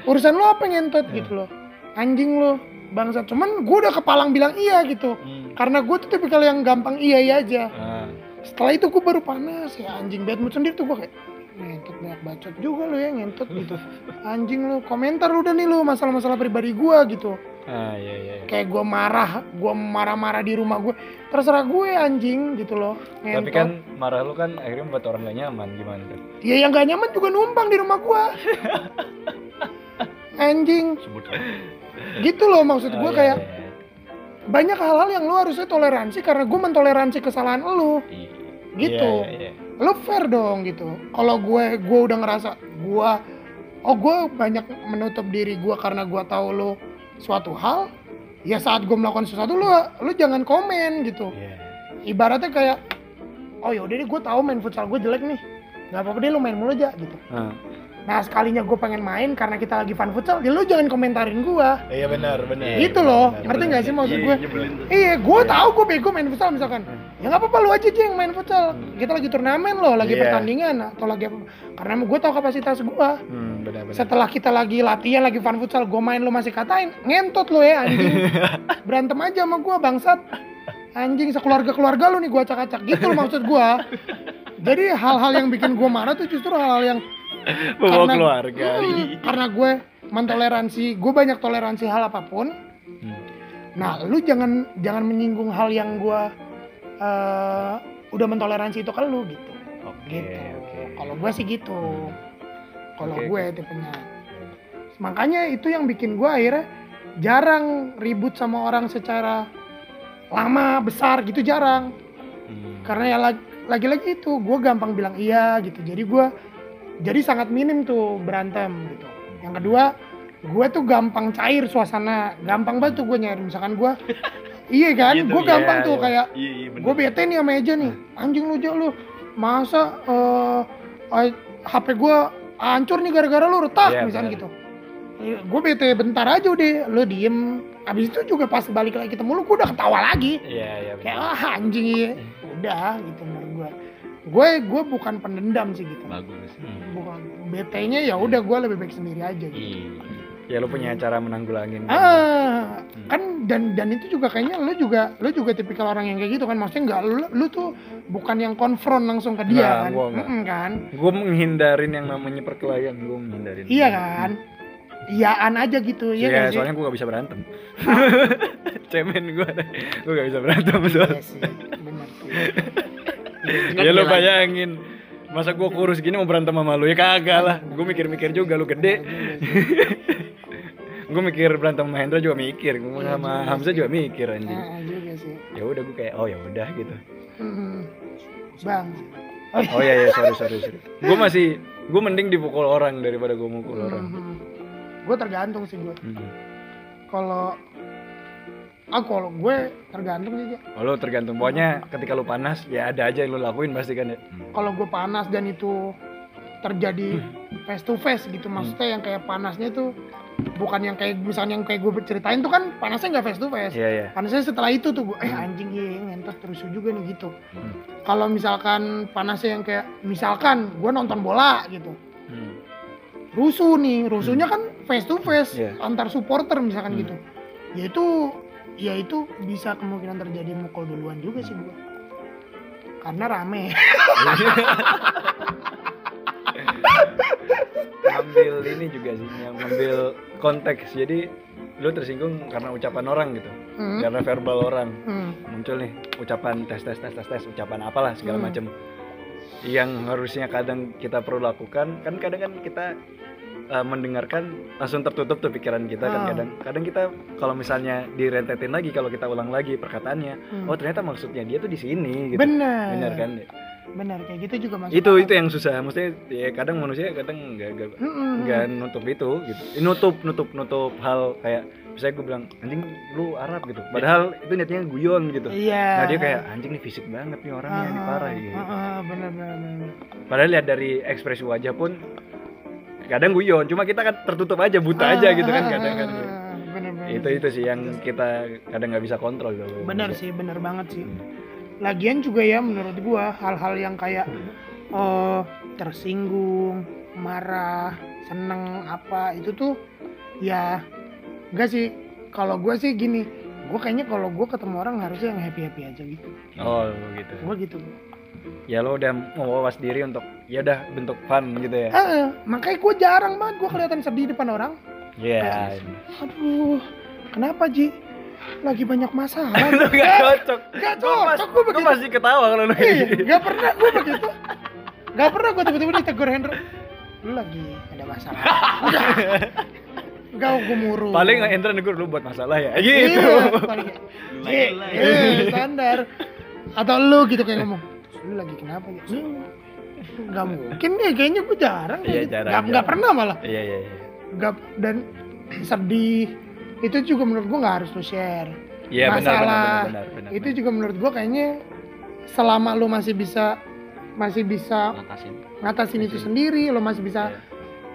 urusan lu apa ngentot? Gitu loh. Anjing lu bangsat. Cuman gue udah kepalang bilang iya gitu. Hmm. karena gue tuh tipikal yang gampang iya iya aja. Ah. setelah itu gue baru panas ya anjing bad mood sendiri tuh gue kayak ngentot banyak bacot juga lu ya ngentot gitu. Anjing lu komentar udah nih lu masalah-masalah pribadi gue gitu Ah, iya iya. iya. kayak gue marah gue marah-marah di rumah gue terserah gue anjing gitu loh ngentot Tapi kan marah lu kan akhirnya buat orang gak nyaman gimana tuh? ya yang gak nyaman juga numpang di rumah gue anjing Sebut gitu loh maksud gue Ah, iya, kayak iya, iya. banyak hal-hal yang lu harusnya toleransi karena gue mentoleransi kesalahan lu Iya, gitu Iya, iya, iya. lu fair dong gitu kalau gue gue udah ngerasa gue oh gue banyak menutup diri gue karena gue tahu lu suatu hal ya saat gue melakukan sesuatu lu lu jangan komen gitu Iya. ibaratnya kayak oh yaudah deh gue tahu main futsal gue jelek nih nggak apa-apa deh lu main mulu aja gitu. Nah sekalinya gue pengen main karena kita lagi fun futsal ya lu jangan komentarin gue Iya benar benar. gitu loh ngerti nggak sih maksud gue iya gue tahu gue bego main futsal misalkan. Ya nggak apa-apa lu aja yang main futsal. Kita lagi turnamen loh lagi Iya. pertandingan atau lagi apa. Karena gue tahu kapasitas gue Hmm, benar benar. setelah kita lagi latihan lagi fun futsal gue main lu masih katain ngentot lu ya anjing. Berantem aja sama gue bangsat. Anjing sekeluarga keluarga lu nih gue acak-acak. Gitu loh maksud gue jadi hal-hal yang bikin gue marah tuh justru hal-hal yang Bawa karena- keluarga. Hmm, karena gue mentoleransi gue banyak toleransi hal apa pun. Hmm. nah lu jangan jangan menyinggung hal yang gue eh, udah mentoleransi itu ke lu gitu. Oke gitu. oke. kalau gue sih gitu. Kalau Oke, gue tipenya. Makanya itu yang bikin gue akhirnya jarang ribut sama orang secara lama besar gitu jarang. Hmm. karena ya lag- lagi-lagi itu gue gampang bilang iya gitu. Jadi gue jadi sangat minim tuh berantem gitu. Yang kedua gue tuh gampang cair suasana. Gampang banget tuh gue nyari. Misalkan gue iya kan? Gitu, gue gampang iya, tuh iya. kayak Iya, iya gue bete nih sama Eja nih. Anjing lu Jo lu. Masa eh eh, HP gue hancur nih gara-gara lu retak Iya, misalnya gitu. Gue bete bentar aja udah lu diem. Abis itu juga pas balik lagi ketemu lu gue udah ketawa lagi. Iya iya. kayak ah anjing iya. Udah gitu menurut gue gue gue bukan pendendam sih gitu bagus. Hmm. bukan BT-nya ya udah gue lebih baik sendiri aja gitu Iya. Ya lu punya cara menanggulangin. ah Hmm. kan dan dan itu juga kayaknya lu juga lu juga tipikal orang yang kayak gitu kan maksudnya nggak lu lu tuh bukan yang konfront langsung ke dia Nggak, kan gua nggak. Mm-mm, kan Gue menghindarin yang namanya perkelahian, gue menghindarin. iya kan iyaan aja gitu Iya, ya nggak sih soalnya gue gak bisa berantem. Cemen gue, gue gak bisa berantem soalnya. iya sih benar sih Iya Ya lu bayangin, masa gue kurus gini mau berantem sama lu ya kagak lah. Gue mikir-mikir juga lu gede. gue mikir berantem sama Hendra juga mikir, gue Iya sama juga Hamzah sih. juga mikir anjing. sih Ya udah gue kayak oh ya udah gitu. Bang Oh iya iya sorry sorry sorry. Gue masih gue mending dipukul orang daripada gue mukul orang. gue Mhm. tergantung sih gue Hmm. kalau ah kalau gue tergantung sih. Oh, lu tergantung pokoknya ketika lu panas ya ada aja yang lu lakuin pasti kan ya. kalau gue panas dan itu terjadi face to face gitu maksudnya yang kayak panasnya tuh bukan yang kayak misalnya yang kayak gue ceritain tuh kan panasnya nggak face to face Iya iya. panasnya setelah itu tuh gue eh anjing iya ngentot terus juga nih gitu kalau misalkan panasnya yang kayak misalkan gue nonton bola gitu Hmm. rusuh nih rusuhnya kan face to face Iya. antar supporter misalkan Hmm. gitu ya itu ya itu bisa kemungkinan terjadi mukul duluan juga sih gua. Karena rame. Ngambil ini juga sih yang ngambil konteks. Jadi lu tersinggung karena ucapan orang gitu. Hmm, karena verbal orang. Hmm, muncul nih ucapan tes tes tes tes tes ucapan apalah segala Hmm. macam yang harusnya kadang kita perlu lakukan kan kadang kan kita uh, mendengarkan langsung tertutup tuh pikiran kita kan Ah. kadang. Kadang kita kalau misalnya direntetin lagi kalau kita ulang lagi perkataannya hmm. oh ternyata maksudnya dia tuh di sini gitu. Bener bener kan? Benar kayak gitu juga masuk itu itu yang susah. Maksudnya ya kadang manusia kadang nggak nggak Mm-mm. nggak nutup itu gitu. Eh, nutup nutup nutup hal kayak misalnya gue bilang anjing lu Arab gitu. Padahal itu niatnya guyon gitu. Iya. Nah dia kayak anjing nih fisik banget nih orangnya ini parah gitu. Ah, ah, benar benar benar. Padahal lihat dari ekspresi wajah pun kadang guyon cuma kita kan tertutup aja buta Ah, aja gitu kan kadang kan. benar benar itu itu sih yang kita kadang nggak bisa kontrol gitu. benar sih benar banget sih. Lagian juga ya menurut gua hal-hal yang kayak oh tersinggung marah seneng apa itu tuh ya enggak sih. Kalau gua sih gini gua kayaknya kalau gua ketemu orang harusnya yang happy happy aja gitu. Oh gitu. Gua gitu ya lo udah mawas diri untuk ya udah bentuk fun gitu ya Eh, makanya gua jarang banget gua kelihatan sedih depan orang Iya. aduh kenapa Ji lagi banyak masalah Lu gak cocok. Gak cocok gua begitu pasti ketawa kalau lu Iya, gitu. gak pernah gue begitu. Gak pernah gue tiba-tiba ditegur Hendra. Lu lagi ada masalah. Enggak, gue murung. Paling Hendra negur lu buat masalah ya. Iya, Gitu. paling eh, eh, standar. Atau lu gitu kayak ngomong. Lu lagi kenapa ya? Gak mungkin deh, kayaknya gue jarang. Iya, jarang, Gak, gak pernah malah. Iya iya iya. Gak, dan sedih. Itu juga menurut gue gak harus lu share. Iya benar benar Masalah. benar benar. Itu juga menurut gue kayaknya selama lu masih bisa masih bisa ngatasin ngatasin itu sendiri lo masih bisa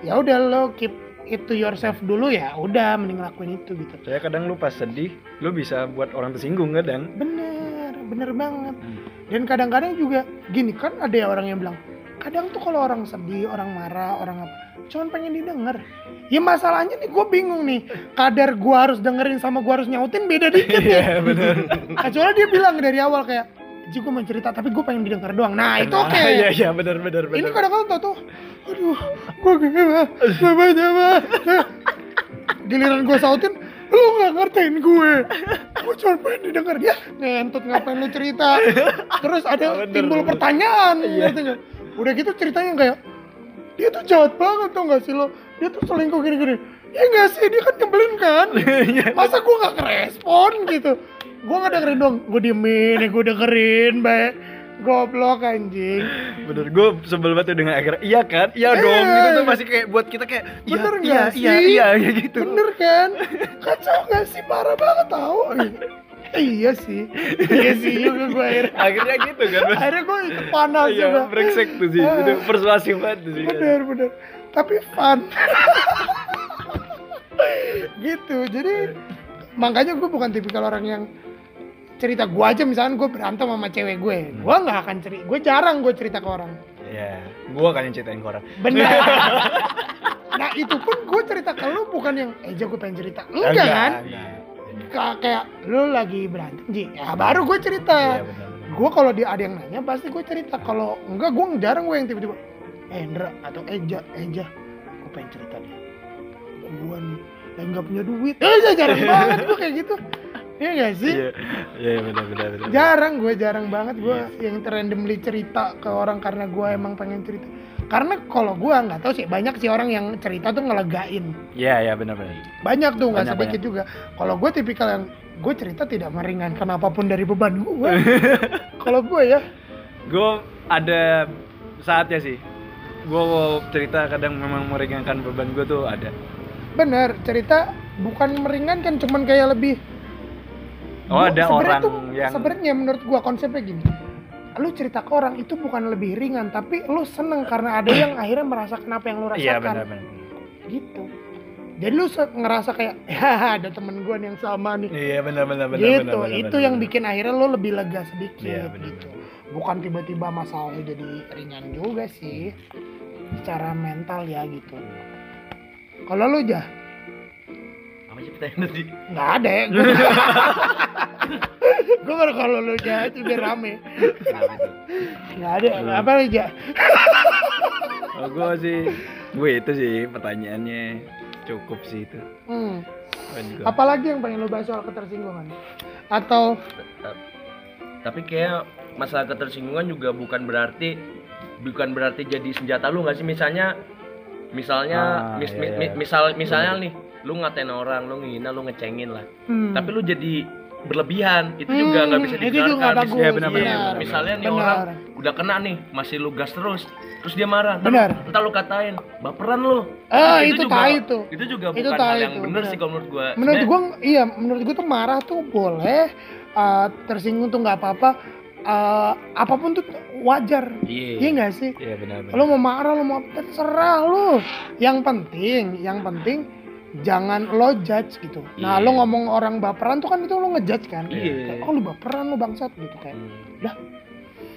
ya udah lo keep it to yourself dulu ya udah mending lakuin itu gitu Saya kadang lu pas sedih, lu bisa buat orang tersinggung kadang. bener bener banget. Hmm. dan kadang-kadang juga gini kan ada ya orang yang bilang kadang tuh kalau orang sedih orang marah orang apa cuman pengen didengar. Ya masalahnya nih gue bingung nih. Kadar gue harus dengerin sama gue harus nyautin beda dikit ya Iya benar. kecuali dia bilang dari awal kayak Ji gue mau cerita tapi gue pengen didengar doang. Nah itu oke. Iya iya benar benar ini kadang-kadang tau tuh aduh gue gimana coba giliran gue sautin lu gak ngertiin gue. Gue cuma pengen didengar dia ngentut ngapain lu cerita? Terus ada Bener, timbul bener. pertanyaan ngerti nggak? udah gitu ceritanya kayak dia tuh jahat banget tau gak sih lo? Dia tuh selingkuh gini-gini. Ya gak sih dia kan nyebelin kan? Masa gue gak kerespon gitu? Gue gak dengerin dong gue diemin ya gue dengerin baik goblok anjing Bener, gue sebel banget tuh dengan akhirnya iya kan, iya Iya. dong, gitu tuh masih kayak buat kita kayak iya, Bener iya, nggak iya, sih? iya, iya, gitu. Bener kan? Kacau gak sih? Parah banget tau Iya sih Iya sih juga gue akhirnya Akhirnya gitu kan, Mas. Akhirnya gue ikut panas Iya, juga brengsek tuh sih, Ah. itu persuasif banget tuh sih. Bener bener Tapi fun Gitu Jadi Makanya gue bukan tipikal orang yang cerita gue aja misalkan gue berantem sama cewek gue. Gue nggak akan cerita gue jarang gue cerita ke orang. Iya, gue kan yang ceritain ke orang. bener nah itu pun gue cerita ke lu bukan yang eh gue pengen cerita. Enggak kan? enggak. Ka- kayak lu lagi berantem Ji. Ya baru gue cerita. Iya, benar. benar. gue kalau dia ada yang nanya pasti gue cerita. Kalau enggak gue jarang gue yang tiba-tiba eh Indra atau Eja Eja gue pengen cerita deh. Gue nih yang nggak punya duit. Eh jarang banget gue kayak gitu Iya gak sih? Iya, iya benar benar benar. Jarang gue, jarang banget gue yang randomly cerita ke orang karena gue emang pengen cerita. Karena kalau gue nggak tahu sih banyak sih orang yang cerita tuh ngelegain. Iya, iya benar benar. Banyak tuh nggak Banyak, sedikit juga. Kalau gue tipikal yang gue cerita tidak meringankan apa pun dari beban gue. kalau gue ya, Gue ada saatnya sih. Gue cerita kadang memang meringankan beban gue tuh ada. benar cerita bukan meringankan, cuman kayak lebih. Oh, Gua- ada sebenarnya orang tuh, yang sebenarnya menurut gue konsepnya gini. Lu cerita ke orang itu bukan lebih ringan, tapi lu seneng karena ada yang akhirnya merasakan apa yang lu rasakan. Iya benar benar. gitu jadi lu ngerasa kayak ya ada temen gue yang sama nih Iya benar benar benar. gitu benar, benar, itu benar, yang benar. bikin akhirnya lu lebih lega sedikit Iya, benar, gitu bukan tiba-tiba masalahnya jadi ringan juga sih secara mental ya gitu kalau lu jah apa sih pertanyaan tadi nggak ada ya gue baru kalau lu jah itu biar rame. Nggak ada. Apa lu jah Oh, gue sih, gue itu sih pertanyaannya cukup sih itu. hmm. Apalagi yang pengen lu bahas soal ketersinggungan? Atau? Tapi kayak masalah ketersinggungan juga bukan berarti bukan berarti jadi senjata lu nggak sih? Misalnya misalnya Ah, mis- iya, iya. mi- misal misalnya nih lu ngatain orang lu ngehina lu ngecengin lah. Hmm. tapi lu jadi berlebihan itu juga Hmm, nggak bisa itu juga dibenarkan nggak Mis- bagus. Iya, benar, benar, misalnya nih benar. orang udah kena nih masih lu gas terus terus dia marah Ntar- Benar. ntar lu katain baperan lu Ah, itu juga, tai tuh. itu juga Itu bukan hal yang bener benar. sih kalau menurut gua menurut gua iya menurut gua tuh marah tuh boleh uh, tersinggung tuh nggak apa-apa Uh, apa pun tuh wajar iya iya nggak sih Iya benar. benar. lo mau marah lo mau apa terserah lo yang penting yang penting jangan lo judge gitu nah Iya. lo ngomong orang baperan tuh kan itu lo ngejudge kan Iya. Kayak, oh lu baperan lo bangsat gitu kayak Hmm.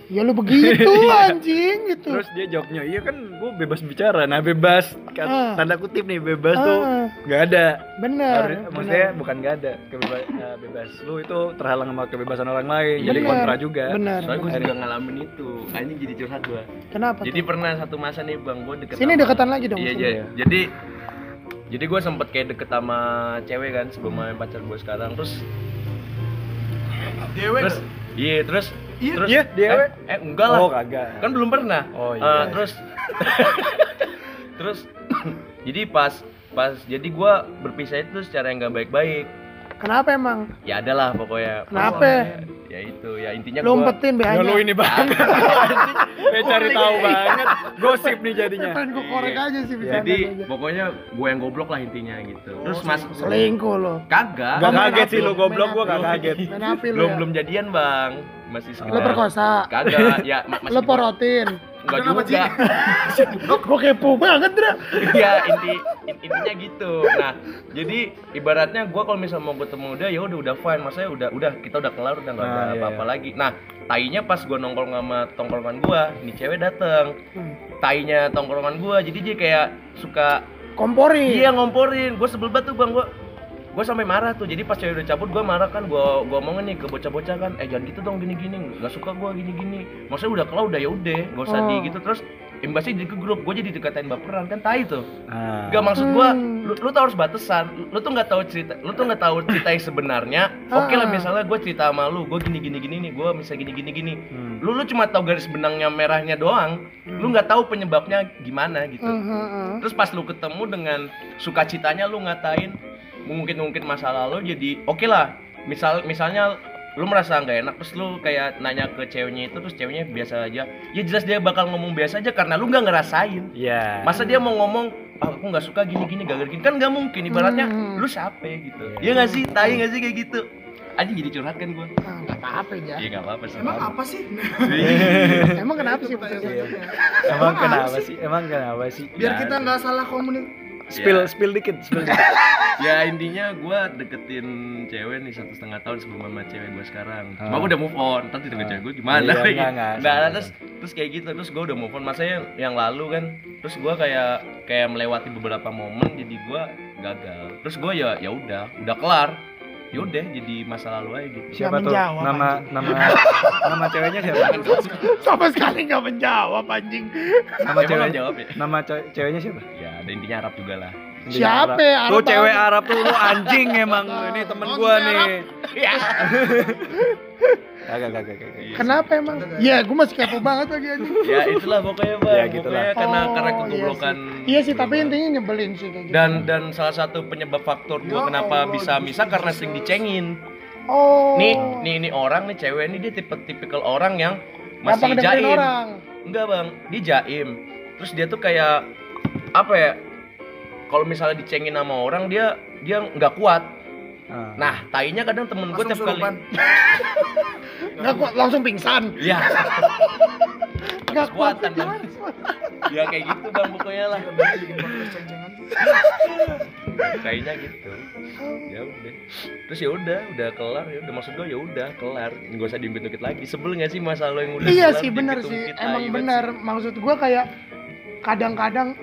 ya lu begitu anjing gitu Terus dia jawabnya, iya kan gue bebas bicara. Nah bebas, kan, Ah. tanda kutip nih bebas tuh Ah, nggak ada. bener Harus- maksudnya bener. bukan nggak ada kebebas, eh, bebas. Lu itu terhalang sama kebebasan orang lain, jadi Bener, kontra juga. bener soalnya gue juga ngalamin itu anjing jadi curhat gua kenapa jadi tuh? pernah satu masa nih bang gue deket sini sama- deketan lagi dong iya iya jadi jadi gue sempet kayak deket sama cewek kan sebelum main pacar gue sekarang terus Dewe terus iya terus Iya, terus iya, dewe. eh, eh enggak lah Oh kagak. kan belum pernah Oh, Eh, iya. terus terus jadi pas pas jadi gua berpisah itu secara yang nggak baik-baik kenapa emang? Ya adalah pokoknya. Kenapa? ya itu ya intinya lo gua umpetin Ya lu ini banget. Kayak cari tahu banget. Gosip nih jadinya. pengen gue korek aja sih bisa jadi pokoknya gue yang goblok lah intinya gitu. Terus mas selingkuh lo. Kagak. Gak kaget sih lo, lu goblok gua api. gak kaget. belum ya? belum jadian bang masih lo sekitar perkosa kagak ya ma- masih lo porotin enggak juga gue kepo banget Dra Iya inti in- intinya gitu. Nah jadi ibaratnya gue kalau misal mau ketemu dia ya udah udah fine. Maksudnya udah udah kita udah kelar udah nggak ada Ah, iya, apa-apa iya. lagi. Nah tainya pas gue nongkrong sama tongkrongan gue, ini cewek dateng. Hmm. Tainya tongkrongan gue, jadi dia kayak suka komporin iya ngomporin. Gue sebel banget tuh bang gue. Gue sampai marah tuh. Jadi pas cewek udah cabut gue marah kan. Gue gue omongin nih ke bocah-bocah kan. Eh jangan gitu dong gini-gini. Gak suka gue gini-gini. Maksudnya udah kelar udah ya udah. Gak usah Oh. di gitu terus. Imbasnya di ke grup, gue jadi dikatain baperan kan tai tuh. Nah, Gak maksud gua, Hmm. lu, lu tuh harus batasan. Lu, tuh nggak tahu cerita, lu tuh nggak tahu cerita yang sebenarnya. Oke lah Ah. misalnya gue cerita sama lu, gue gini gini gini nih, gue misalnya gini gini gini. hmm. Lu lu cuma tahu garis benangnya merahnya doang. Lu nggak tahu penyebabnya gimana gitu. Hmm, hmm, hmm. Terus pas lu ketemu dengan sukacitanya lu ngatain mungkin mungkin masa lalu jadi oke lah. Misal misalnya lu merasa nggak enak terus lu kayak nanya ke ceweknya itu terus ceweknya biasa aja ya jelas dia bakal ngomong biasa aja karena lu nggak ngerasain Iya. masa dia mau ngomong ah, aku nggak suka gini gini gak gini kan nggak mungkin ibaratnya Hmm. lu siapa gitu Iya. Iya nggak sih tai nggak sih kayak gitu aja jadi curhat kan gua Ah, nggak apa-apa ya iya nggak apa apa sih Emang apa sih? emang kenapa sih. Emang apa kenapa sih? Emang kenapa sih? Biar Nggak kita nggak salah komunik. Spill Ya. spill dikit, spill dikit. ya intinya gua deketin cewek nih satu setengah tahun sebelum sama cewek gua sekarang cuma Ah. gua udah move on ntar deket Ah. cewek gua gimana Iya, gitu. enggak, enggak. Nggak, terus terus kayak gitu terus gua udah move on masa yang, yang lalu kan terus gua kayak kayak melewati beberapa momen jadi gua gagal terus gua ya ya udah udah kelar ya udah jadi masa lalu aja gitu Siapa tuh? menjawab, Nama nama nama ceweknya siapa? sama sekali nggak menjawab anjing Nama nggak jawab ya Nama ce- ceweknya siapa? ya ada intinya Arab juga lah Siapa? Arab Tuh cewek. Arab tuh lu anjing emang ini temen gua nih. Kagak kagak kagak. kenapa emang? Ya gue masih kepo banget lagi anjing. Ya itulah pokoknya bang. Ya, gitu pokoknya lah. karena Oh, karena iya kegoblokan iya sih tapi intinya nyebelin sih kayak gitu. Dan dan salah satu penyebab faktor gua Ya kenapa Allah, bisa misah karena sering dicengin. Oh. Nih nih ini orang nih cewek ini dia tipe tipikal orang yang Gampang masih dengerin jaim. orang. Enggak bang. Dia jaim. Terus dia tuh kayak apa ya kalau misalnya dicengin sama orang dia dia nggak kuat Ah. nah tainya kadang temen gue tiap kali. nggak kuat langsung pingsan. Ya nggak kuat Bang. ya kayak gitu bang pokoknya lah. Kayaknya gitu. Ya udah. Terus ya udah udah kelar. Ya udah maksud gue ya udah kelar. Nggak usah diungkit-ungkit lagi. Sebel nggak sih masalah yang udah iya kelar, sih bener sih. emang bener. Maksud gue kayak kadang-kadang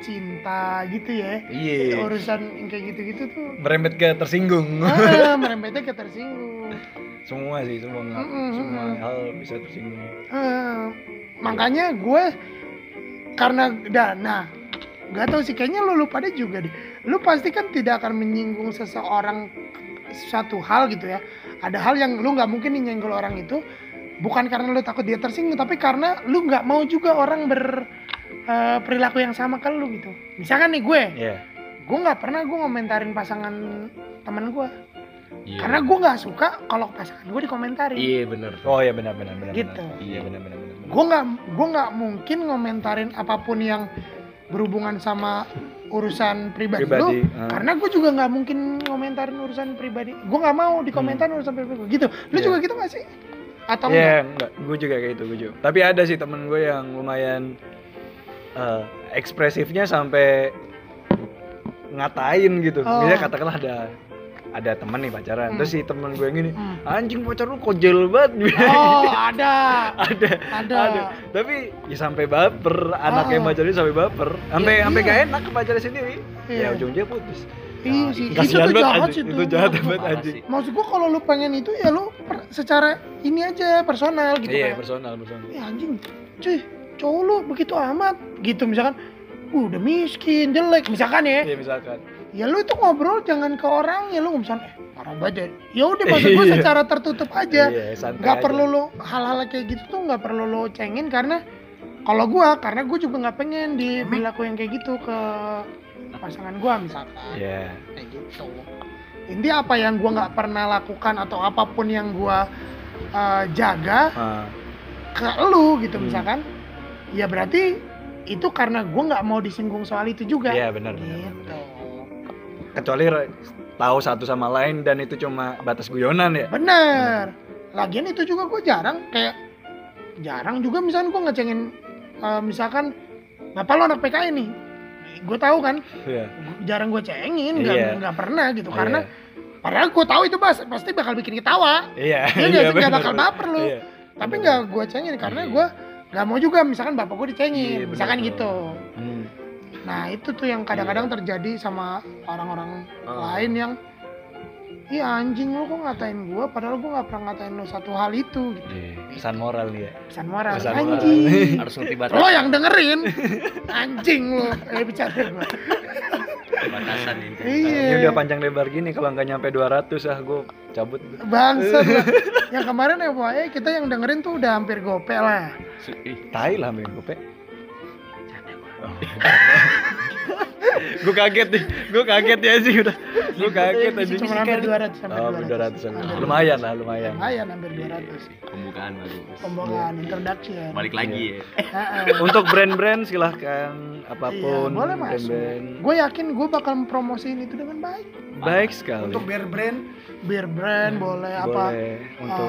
cinta gitu ya iya urusan yang kayak gitu-gitu tuh Merembet ke tersinggung. ah, merembetnya ke tersinggung semua sih, semua Mm-mm, semua mm-mm. hal bisa tersinggung. Ah, makanya gue karena dana nggak tahu sih kayaknya lu, lu pada juga deh lu pasti kan tidak akan menyinggung seseorang satu hal gitu ya ada hal yang lu nggak mungkin nyenggol orang itu bukan karena lu takut dia tersinggung tapi karena lu nggak mau juga orang ber eh, perilaku yang sama ke lu gitu misalkan nih gue Iya. gue nggak pernah gue ngomentarin pasangan teman gue Iya. Karena gue nggak suka kalau pasangan gue dikomentari. Iya bener. Oh iya benar benar benar. Gitu. Iya benar benar benar. benar. Gue nggak gue nggak mungkin ngomentarin apa pun yang berhubungan sama urusan pribadi, Pribadi, lu ah. karena gue juga nggak mungkin ngomentarin urusan pribadi gue nggak mau dikomentarin urusan pribadi gua. gitu lu Iya. juga gitu gak sih atau Iya, enggak enggak. Gue juga kayak gitu, gue juga. Tapi ada sih temen gue yang lumayan eh, ekspresifnya sampai ngatain gitu. Oh. Misalnya katakanlah ada ada temen nih pacaran, Hmm. terus si temen gue yang gini, Hmm. anjing pacar lu kojel banget. oh ada ada, ada ada. Tapi ya sampai baper, anaknya Oh. pacarnya sampai baper, sampai Iya, sampai iya. gak enak ke pacarnya sendiri. Iya. Ya ujung-ujungnya putus. iya sih itu tuh banget jahat sih Itu tuh jahat banget anjing. maksud gue kalau lu pengen itu ya lu per- secara ini aja personal gitu Iya, kayak personal, personal. ya anjing cuy cowok lu begitu amat gitu misalkan uh, udah miskin jelek misalkan ya Iya, misalkan. ya lu itu ngobrol jangan ke orang ya lu misalkan eh parah banget ya udah maksud gue Iya. secara tertutup aja Iya, nggak aja. perlu lo hal-hal kayak gitu tuh nggak perlu lo cengin karena kalau gua karena gue juga nggak pengen dilakuin kayak gitu ke pasangan gua misalkan Iya. kayak gitu inti apa yang gua nggak pernah lakukan atau apa pun yang gua uh, jaga Ah, ke lu gitu Hmm. misalkan ya berarti itu karena gua nggak mau disinggung soal itu juga. Iya, benar benar. gitu. Kecuali tahu satu sama lain dan itu cuma batas guyonan ya. Bener lagian itu juga gue jarang kayak jarang juga misalkan gue ngecengin eh, misalkan bapak lo anak PKI nih? Gue tahu kan. Iya. jarang gue cengin nggak Iya. nggak pernah gitu. Karena padahal gue tahu itu bas pasti bakal bikin ketawa. Iya. Iya nggak sih? Nggak bakal baper lu. Iya. tapi nggak gue cengin karena gue nggak mau juga misalkan bapak gue Iya, dicengin bener misalkan tuh. gitu Hmm. nah itu tuh yang kadang-kadang terjadi sama orang-orang Oh. lain yang Iya anjing lu kok ngatain gua padahal gua nggak pernah ngatain lu satu hal itu gitu. Iya, pesan moral ya Pesan moral Pesan moral. anjing. Harus ngerti batas. Lo yang dengerin anjing lu. Eh bicara gua. batasan ini. Iya. ini udah panjang lebar gini kalau nggak nyampe 200 ah gue cabut. Bangsat lah. Yang kemarin ya pokoknya kita yang dengerin tuh udah hampir gope lah. Ih, tai lah main gope gue kaget nih gue kaget ya sih udah gue kaget aja Cuma hampir 200 hampir oh 200. 200 an. Hampir lumayan lah lumayan Lumayan hampir 200. Pembukaan bagus. Pembukaan introduction. Balik lagi ya. Heeh. untuk brand-brand silahkan apa pun Iya, boleh brand-brand Gue yakin gue bakal promosiin itu dengan baik. baik sekali Untuk beer brand, beer brand boleh apa? boleh untuk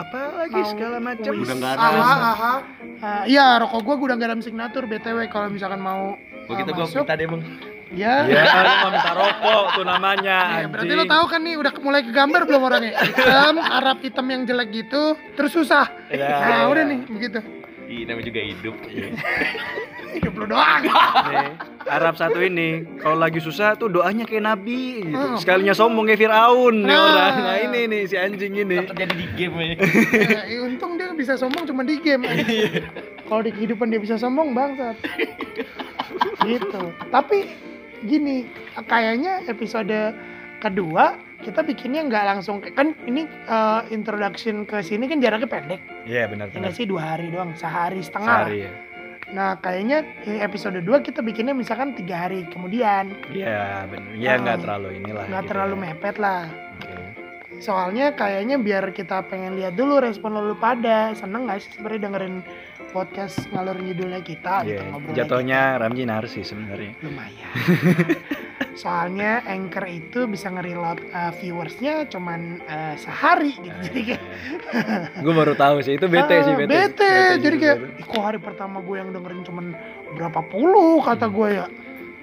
apa lagi segala macam Gudang garam. Aha, aha. Ah, iya, rokok gua gudang garam signatur BTW kalau misalkan mau Oh gitu ah, gua masuk. minta deh bang. Ya. ya lu mau minta rokok tuh namanya Iya, berarti anjing. lo tahu kan nih udah mulai kegambar belum orangnya? Hitam, Arab hitam yang jelek gitu, terus susah. Ya, Nah, ya. udah nih begitu. Ih, namanya juga hidup. Hidup lo doang. Nih, Arab satu ini kalau lagi susah tuh doanya kayak nabi gitu. Hmm. Sekalinya sombong kayak Firaun nih Nah. orang. Nah, ini nih si anjing ini. Terjadi di game aja. Eh, untung dia bisa sombong cuma di game. Kalau di kehidupan dia bisa sombong bangsat. gitu. Tapi gini, kayaknya episode kedua kita bikinnya nggak langsung kan ini eh, introduction ke sini kan jaraknya pendek. Iya benar Ya nggak sih dua hari doang, sehari setengah lah. Sehari ya. Nah kayaknya ini episode 2 kita bikinnya misalkan tiga hari kemudian Iya benar. Ya nggak Ah. terlalu inilah. nggak gitu terlalu ya. mepet lah. Oke. Soalnya kayaknya biar kita pengen lihat dulu respon lu pada seneng gak sih sebenarnya dengerin podcast ngalur ngidulnya kita gitu Iya, ngobrol jatuhnya Ramji narsis sebenarnya. lumayan. Soalnya Anchor itu bisa ngereload uh, viewersnya cuman uh, sehari gitu. Jadi kayak gue baru tahu sih itu bete ah, sih bete. bete. Jadi sih, kayak bete. "Ih, kok hari pertama gue yang dengerin cuman berapa puluh kata gue ya.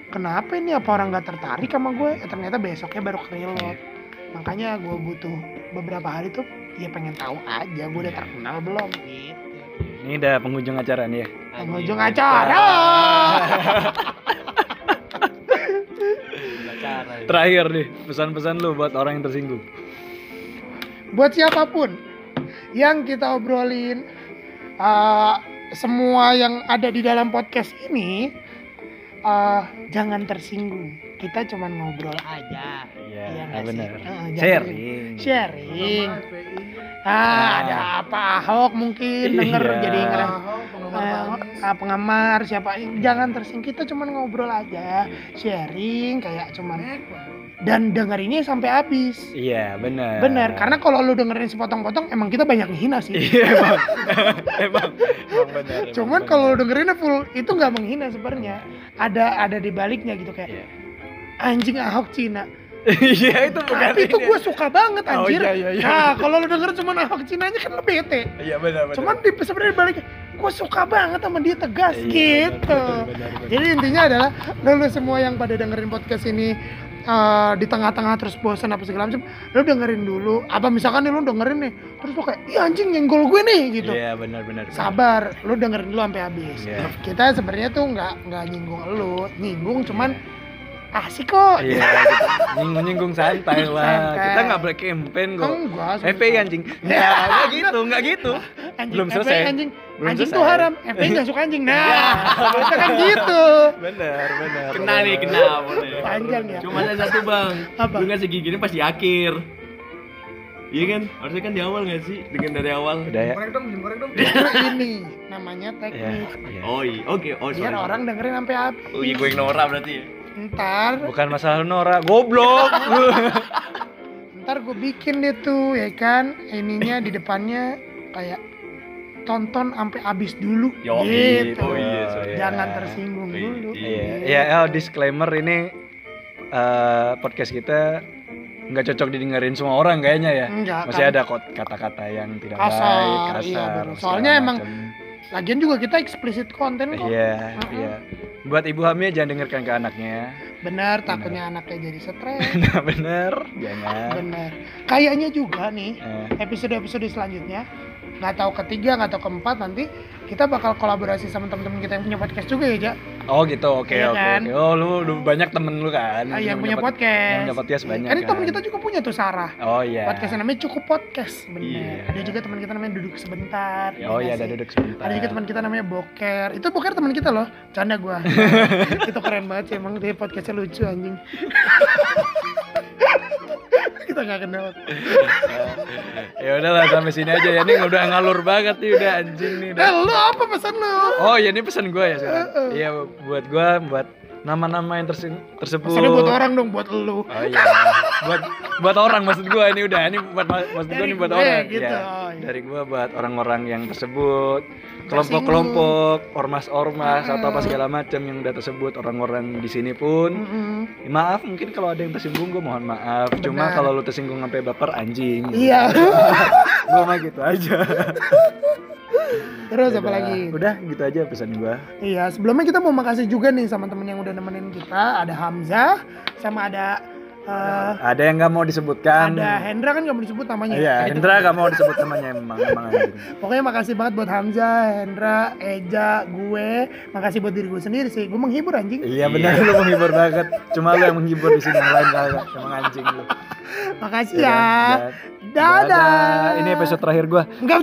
Kenapa ini apa orang nggak tertarik sama gue? Eh, ternyata besoknya baru reload. Iya. Makanya gue butuh beberapa hari tuh ya pengen tahu aja gue udah Iya. terkenal belum gitu. Ini udah penghujung acara nih ya. Penghujung acara. Terakhir nih pesan-pesan lu buat orang yang tersinggung. buat siapa pun yang kita obrolin uh, semua yang ada di dalam podcast ini uh, jangan tersinggung. Kita cuman ngobrol aja. Iya, Iya ah, benar. Heeh, jangan Sharing. sharing. FPI, ah, Nah. ada apa Ahok mungkin denger Iya. jadi ngeras Ahok, penggemar eh, ah, pengamar siapa jangan tersinggung kita cuman ngobrol aja sharing kayak cuman dan dengerinnya sampai habis. Iya, benar. Bener, karena kalau lu dengerin sepotong-potong emang kita banyak menghina sih. Iya, emang. emang, emang benar. Cuman benar. kalau lu dengerinnya full itu nggak menghina sebenarnya. Ada ada di baliknya gitu kayak Iya. anjing Ahok Cina. Iya, itu bukan Tapi itu gue suka banget Oh, anjir. iya, iya, iya. Nah, kalau lu denger cuma Ahok Cinanya kan lu bete. Iya, benar, benar. Cuman di sebenarnya di baliknya gue suka banget sama dia tegas Iya, gitu. benar, benar, benar. Jadi intinya adalah lu semua yang pada dengerin podcast ini eh, di tengah-tengah terus bosan apa segala macam, lu dengerin dulu. Apa misalkan nih lu dengerin nih, terus lu kayak, "Ih anjing nyenggol gue nih" gitu. Iya, benar, benar. benar. Sabar, lu dengerin dulu sampai habis. Iya. Kita sebenarnya tuh nggak nggak nyinggung lu, nyinggung cuman asik kok. Iya, gitu. nyinggung-nyinggung santai lah. Santai. Kita nggak boleh campaign kok. Enggak, FPI anjing. Ya, nggak gitu, nggak gitu. anjing, Belum FPI selesai. anjing. Belum anjing selesai. tuh haram, FPI nggak suka anjing. Nah, harusnya kan gitu. Benar, benar. Kena nih, benar. kena boleh. Panjang ya. Cuma ada satu bang, Apa? lu ngasih gigi ini pas di akhir. Iya kan? Harusnya kan di awal nggak sih? Dengan dari awal. Udah ya. Korek dong, korek dong. ini namanya Iya. teknik. iya. Oh iya, oke. Oh, Biar sorry. orang dengerin sampai habis. Oh iya, gue yang Nora berarti ya. Ntar, Bukan masalah Nora, goblok. ntar gue bikin deh tuh, ya kan? Ininya di depannya kayak tonton sampai habis dulu. Yo, gitu. oh iya. Jangan Iya. tersinggung Iya, dulu. Iya, iya, oh, disclaimer ini eh, podcast kita nggak cocok didengerin semua orang kayaknya ya. Enggak. Masih kan? ada kot- kata-kata yang tidak Kasar, baik, iya, kasar. bener. segala Soalnya emang- macam. Lagian juga kita eksplisit konten kok. Iya, iya. Buat ibu hamil jangan dengarkan ke anaknya. Benar, takutnya anaknya jadi stres. Nah, bener, jangan. Benar. Kayaknya juga nih Eh, episode-episode selanjutnya nggak tahu ketiga nggak tahu keempat nanti kita bakal kolaborasi sama teman-teman kita yang punya podcast juga ya Ja oh gitu, oke Iya oke. kan? oke. Oh lu, banyak temen lu kan? Ah, yang punya pod- podcast Yang punya podcast banyak kan kan. teman kita juga punya tuh Sarah Oh iya. podcastnya namanya cukup podcast bener Iya. ada juga teman kita namanya duduk sebentar Oh ya iya, ada duduk sebentar. ada juga teman kita namanya boker itu boker teman kita loh canda gua itu keren banget sih emang dia podcastnya lucu anjing kita nggak kenal ya udahlah sampai sini aja ya. Ini udah ngalur banget nih udah anjing nih. eh lu apa pesan lu Oh iya ini pesan gue ya sekarang. Heeh. Iya buat gue buat nama-nama yang terse- tersebut. pesannya buat orang dong buat lu Oh iya. buat buat orang maksud gue ini udah ini buat maksud gue ini buat gue, orang. gitu. Oh, iya. Dari gue buat orang-orang yang tersebut, kelompok-kelompok, ormas-ormas atau apa segala macam yang udah tersebut orang-orang di sini pun. Ya, maaf mungkin kalau ada yang tersinggung gue mohon maaf. Cuma Benar. kalau lu tersinggung sampai baper anjing. iya gue mah gitu aja. terus apa lagi Udah gitu aja pesan gue. Iya, sebelumnya kita mau makasih juga nih sama temen yang udah nemenin kita. Ada Hamzah, sama ada eh, Ada yang nggak mau disebutkan. ada Hendra kan nggak mau disebut namanya. Iya, itu. Hendra gak mau disebut namanya emang, emang. Pokoknya makasih banget buat Hamzah, Hendra, Eja, gue. Makasih buat diri gue sendiri sih. Gue menghibur anjing. Iya benar lu menghibur banget. Cuma lu yang menghibur di sini yang lain kagak. Emang anjing lu. Makasih ya. kan? Dan- Dadah. Ini episode terakhir gua. Enggak